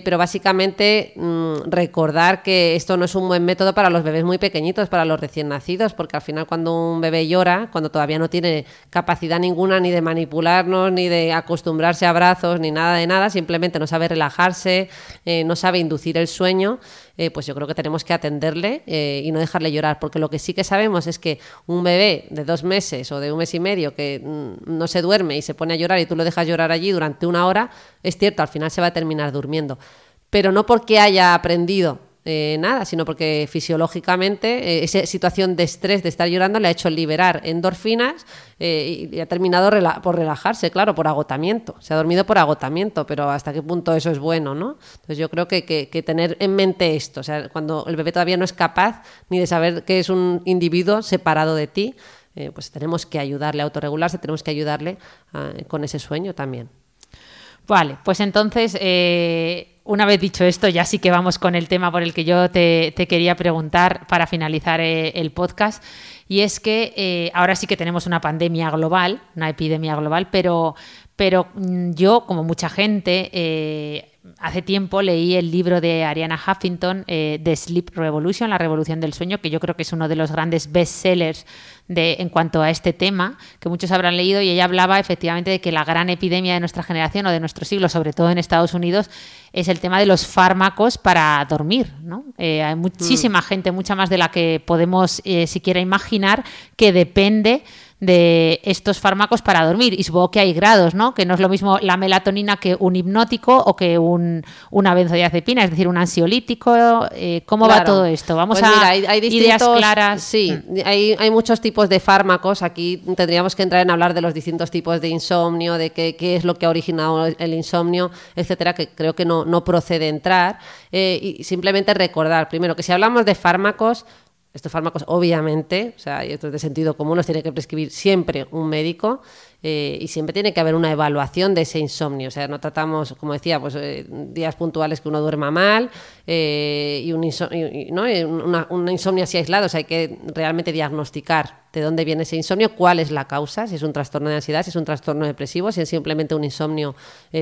Speaker 2: pero básicamente mmm, recordar que esto no es un buen método para los bebés muy pequeñitos, para los recién nacidos, porque al final cuando un bebé llora, cuando todavía no tiene capacidad ninguna ni de manipularnos, ni de acostumbrarse a abrazos, ni nada de nada, simplemente no sabe relajarse, eh, no sabe inducir el sueño, eh, pues yo creo que tenemos que atenderle eh, y no dejarle llorar, porque lo que sí que sabemos es que un bebé de dos meses o de un mes y medio que mm, no se duerme y se pone a llorar y tú lo dejas llorar allí durante una hora, es cierto, al final se va a terminar durmiendo. Pero no porque haya aprendido eh, nada, sino porque fisiológicamente eh, esa situación de estrés, de estar llorando, le ha hecho liberar endorfinas eh, y, ha terminado por relajarse, claro, por agotamiento. Se ha dormido por agotamiento, pero hasta qué punto eso es bueno, ¿no? Entonces yo creo que, que, tener en mente esto, o sea, cuando el bebé todavía no es capaz ni de saber que es un individuo separado de ti, pues tenemos que ayudarle a autorregularse, tenemos que ayudarle con ese sueño también.
Speaker 1: Vale, pues entonces, eh, una vez dicho esto, ya sí que vamos con el tema por el que yo te, quería preguntar para finalizar eh, el podcast. Y es que eh, ahora sí que tenemos una pandemia global, una epidemia global, pero, pero yo, como mucha gente, eh, hace tiempo leí el libro de Ariana Huffington, eh, The Sleep Revolution, la revolución del sueño, que yo creo que es uno de los grandes bestsellers de, en cuanto a este tema, que muchos habrán leído, y ella hablaba efectivamente de que la gran epidemia de nuestra generación o de nuestro siglo, sobre todo en Estados Unidos, es el tema de los fármacos para dormir. ¿no? Eh, hay muchísima mm. gente, mucha más de la que podemos eh, siquiera imaginar, que depende de estos fármacos para dormir. Y supongo que hay grados, ¿no? Que no es lo mismo la melatonina que un hipnótico o que un, una benzodiazepina, es decir, un ansiolítico. Eh, ¿Cómo va todo esto? Vamos
Speaker 2: pues
Speaker 1: a
Speaker 2: hay, ideas claras. Sí, mm. hay, hay, muchos tipos de fármacos. Aquí tendríamos que entrar en hablar de los distintos tipos de insomnio, de qué, qué es lo que ha originado el insomnio, etcétera, que creo que no, no procede entrar. Eh, y simplemente recordar, primero, que si hablamos de fármacos, estos fármacos, obviamente, o sea, y esto es de sentido común, los tiene que prescribir siempre un médico eh, y siempre tiene que haber una evaluación de ese insomnio. O sea, no tratamos, como decía, pues eh, días puntuales que uno duerma mal eh, y, un ¿no? una, insomnio así aislado. O sea, hay que realmente diagnosticar de dónde viene ese insomnio, cuál es la causa, si es un trastorno de ansiedad, si es un trastorno depresivo, si es simplemente un insomnio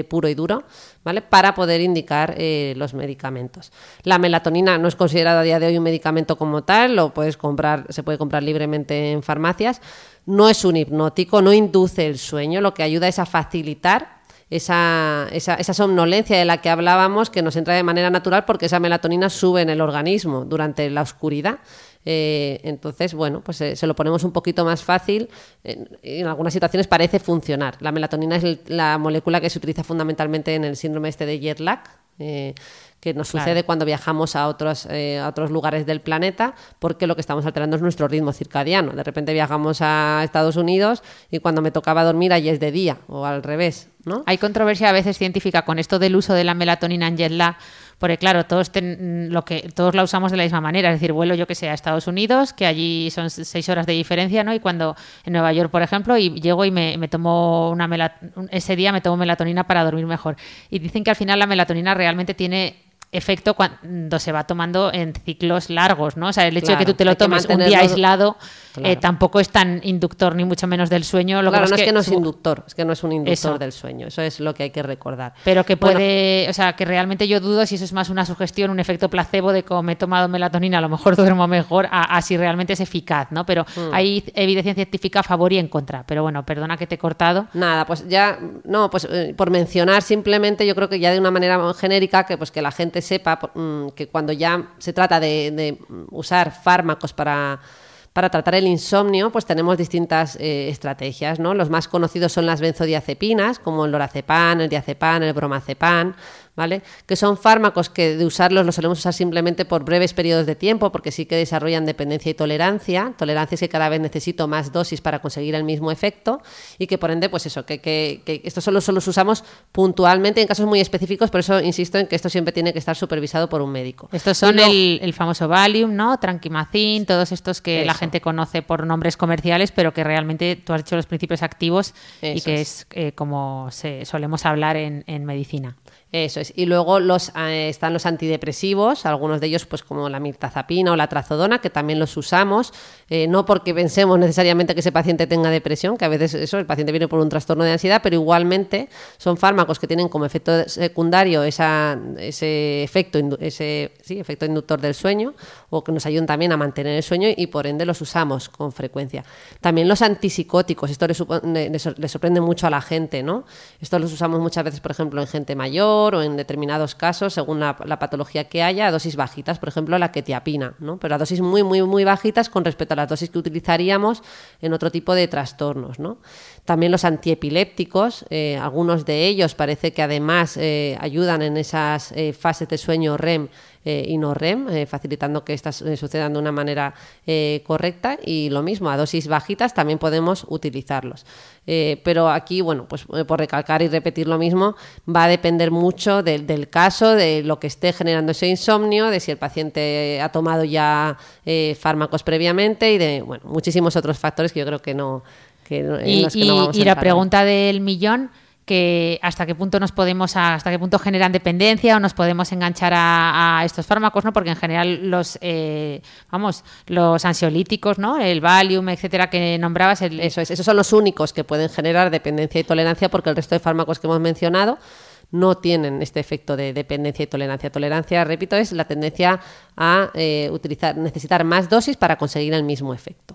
Speaker 2: puro y duro, ¿vale? Para poder indicar los medicamentos. La melatonina no es considerada a día de hoy un medicamento como tal, lo puedes comprar, se puede comprar libremente en farmacias no es un hipnótico, no induce el sueño, lo que ayuda es a facilitar esa, esa, somnolencia de la que hablábamos que nos entra de manera natural porque esa melatonina sube en el organismo durante la oscuridad. Eh, entonces, bueno, pues eh, se lo ponemos un poquito más fácil. En, algunas situaciones parece funcionar. La melatonina es la molécula que se utiliza fundamentalmente en el síndrome este de jet lag. Eh, que nos sucede cuando viajamos a otros, eh, a otros lugares del planeta, porque lo que estamos alterando es nuestro ritmo circadiano. De repente viajamos a Estados Unidos y cuando me tocaba dormir allí es de día, o al revés. ¿no?
Speaker 1: Hay controversia a veces científica con esto del uso de la melatonina en jet lag, porque claro, todos, lo que, todos la usamos de la misma manera, es decir, vuelo yo que sé a Estados Unidos, que allí son seis horas de diferencia, ¿no? Y cuando en Nueva York, por ejemplo, y llego y me, me tomo una ese día me tomo melatonina para dormir mejor. Y dicen que al final la melatonina realmente tiene efecto cuando se va tomando en ciclos largos, ¿no? O sea, el hecho de que tú te lo tomes un día aislado eh, tampoco es tan inductor ni mucho menos del sueño.
Speaker 2: Lo claro, que no es que, no es inductor, es que no es un inductor del sueño. Eso es lo que hay que recordar.
Speaker 1: Pero que puede, o sea, que realmente yo dudo si eso es más una sugestión, un efecto placebo de como me he tomado melatonina, a lo mejor [LAUGHS] duermo mejor, a, si realmente es eficaz, ¿no? Pero mm. hay evidencia científica a favor y en contra. Pero bueno, perdona que te he cortado.
Speaker 2: Nada, pues ya, no, pues eh, por mencionar simplemente, yo creo que ya de una manera genérica, que pues que la gente sepa mm, que cuando ya se trata de, usar fármacos para para tratar el insomnio, pues tenemos distintas eh, estrategias, ¿no? Los más conocidos son las benzodiazepinas, como el lorazepam, el diazepam, el bromazepam, ¿vale? Que son fármacos que de usarlos los solemos usar simplemente por breves periodos de tiempo, porque sí que desarrollan dependencia y tolerancia. Tolerancia es que cada vez necesito más dosis para conseguir el mismo efecto y que por ende, pues eso, que, que, que estos solo, solo los usamos puntualmente en casos muy específicos, por eso insisto en que esto siempre tiene que estar supervisado por un médico.
Speaker 1: Estos son el, famoso Valium, ¿no? Tranquimacin, todos estos que la gente conoce por nombres comerciales, pero que realmente tú has hecho los principios activos y que es, eh, como se, solemos hablar en, en medicina.
Speaker 2: Eso es. Y luego los, eh, están los antidepresivos, algunos de ellos pues como la mirtazapina o la trazodona, que también los usamos, eh, no porque pensemos necesariamente que ese paciente tenga depresión, que a veces eso, el paciente viene por un trastorno de ansiedad, pero igualmente son fármacos que tienen como efecto secundario esa, ese efecto, ese sí, efecto inductor del sueño o que nos ayudan también a mantener el sueño y por ende los usamos con frecuencia. También los antipsicóticos, esto le, le sorprende mucho a la gente, ¿no? Estos los usamos muchas veces, por ejemplo, en gente mayor, o en determinados casos, según la, patología que haya, a dosis bajitas, por ejemplo la quetiapina, ¿no? pero a dosis muy, muy, muy bajitas con respecto a las dosis que utilizaríamos en otro tipo de trastornos. ¿no? También los antiepilépticos, eh, algunos de ellos parece que además eh, ayudan en esas eh, fases de sueño REM eh, y no REM, eh, facilitando que estas eh, sucedan de una manera correcta y lo mismo, a dosis bajitas también podemos utilizarlos. pero aquí, bueno, pues por recalcar y repetir lo mismo, va a depender mucho del caso, de lo que esté generando ese insomnio, de si el paciente ha tomado ya fármacos previamente y de, bueno, muchísimos otros factores que yo creo que no... Que,
Speaker 1: y la pregunta del millón que hasta qué punto nos podemos, hasta qué punto generan dependencia o nos podemos enganchar a, estos fármacos, ¿no? Porque en general los, eh, vamos, los ansiolíticos, ¿no? El Valium, etcétera, que nombrabas.
Speaker 2: Eso es, esos son los únicos que pueden generar dependencia y tolerancia porque el resto de fármacos que hemos mencionado no tienen este efecto de dependencia y tolerancia. Tolerancia, repito, es la tendencia a eh, utilizar, necesitar más dosis para conseguir el mismo efecto.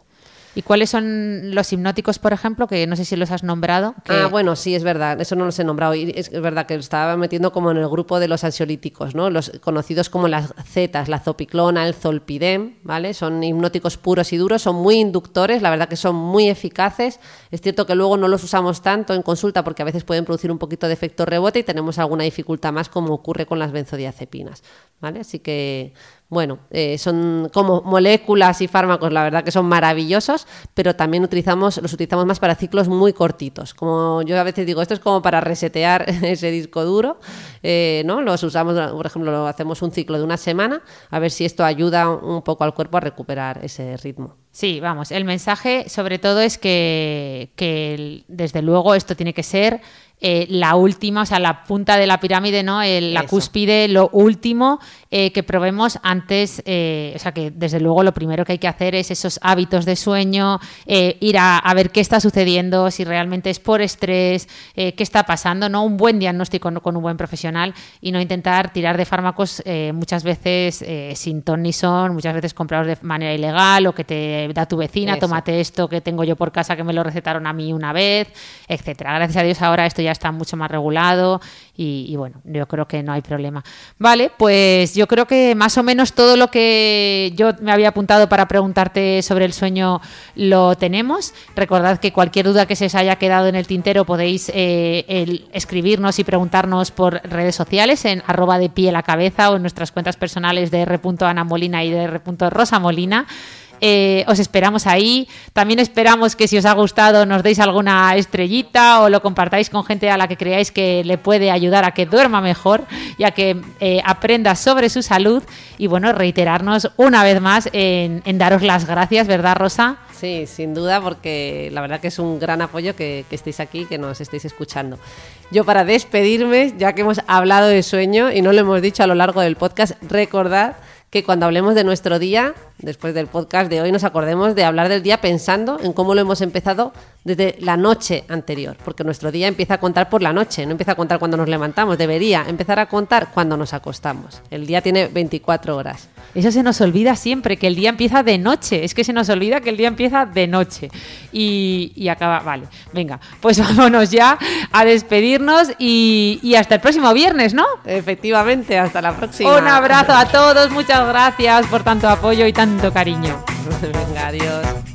Speaker 1: ¿Y cuáles son los hipnóticos, por ejemplo, que no sé si los has nombrado?
Speaker 2: Ah, bueno, sí, es verdad, eso no los he nombrado. Y es verdad que lo estaba metiendo como en el grupo de los ansiolíticos, ¿no? Los conocidos como las zetas, la zopiclona, el zolpidem, ¿vale? Son hipnóticos puros y duros, son muy inductores, la verdad que son muy eficaces. Es cierto que luego no los usamos tanto en consulta porque a veces pueden producir un poquito de efecto rebote y tenemos alguna dificultad más como ocurre con las benzodiazepinas, ¿vale? Así que bueno, eh, son como moléculas y fármacos, la verdad que son maravillosos, pero también utilizamos, los utilizamos más para ciclos muy cortitos. Como yo a veces digo, esto es como para resetear [LAUGHS] ese disco duro, eh, ¿no? Los usamos, por ejemplo, lo hacemos un ciclo de una semana, a ver si esto ayuda un poco al cuerpo a recuperar ese ritmo.
Speaker 1: Sí, vamos, el mensaje sobre todo es que, que desde luego esto tiene que ser eh, la última, o sea, la punta de la pirámide, ¿no? la cúspide, lo último eh, que probemos antes, eh, o sea, que desde luego lo primero que hay que hacer es esos hábitos de sueño, ir a, ver qué está sucediendo, si realmente es por estrés, qué está pasando, ¿no? Un buen diagnóstico con un buen profesional y no intentar tirar de fármacos muchas veces sin ton ni son, muchas veces comprados de manera ilegal o que te da tu vecina, tómate esto que tengo yo por casa que me lo recetaron a mí una vez, etcétera. Gracias a Dios ahora esto ya está mucho más regulado y, bueno, yo creo que no hay problema. Vale, pues yo creo que más o menos todo lo que yo me había apuntado para preguntarte sobre el sueño lo tenemos. Recordad que cualquier duda que se os haya quedado en el tintero podéis eh, escribirnos y preguntarnos por redes sociales en arroba de pie la cabeza o en nuestras cuentas personales de r.anamolina y de r.rosamolina. Eh, os esperamos ahí. También esperamos que si os ha gustado nos deis alguna estrellita o lo compartáis con gente a la que creáis que le puede ayudar a que duerma mejor y a que eh, aprenda sobre su salud. Y bueno, reiterarnos una vez más en, daros las gracias, ¿verdad, Rosa?
Speaker 2: Sí, sin duda, porque la verdad que es un gran apoyo que, que estéis aquí, que nos estéis escuchando. Yo para despedirme, ya que hemos hablado de sueño y no lo hemos dicho a lo largo del podcast, recordad que cuando hablemos de nuestro día después del podcast de hoy, nos acordemos de hablar del día pensando en cómo lo hemos empezado desde la noche anterior, porque nuestro día empieza a contar por la noche, no empieza a contar cuando nos levantamos, debería empezar a contar cuando nos acostamos. El día tiene 24 horas.
Speaker 1: Eso se nos olvida siempre, que el día empieza de noche, es que se nos olvida que el día empieza de noche y, y acaba, vale, venga, pues [LAUGHS] vámonos ya a despedirnos y, y hasta el próximo viernes, ¿no?
Speaker 2: Efectivamente, hasta la próxima.
Speaker 1: Un abrazo a todos, muchas gracias por tanto apoyo y tanto cariño. [LAUGHS]
Speaker 2: Venga, adiós.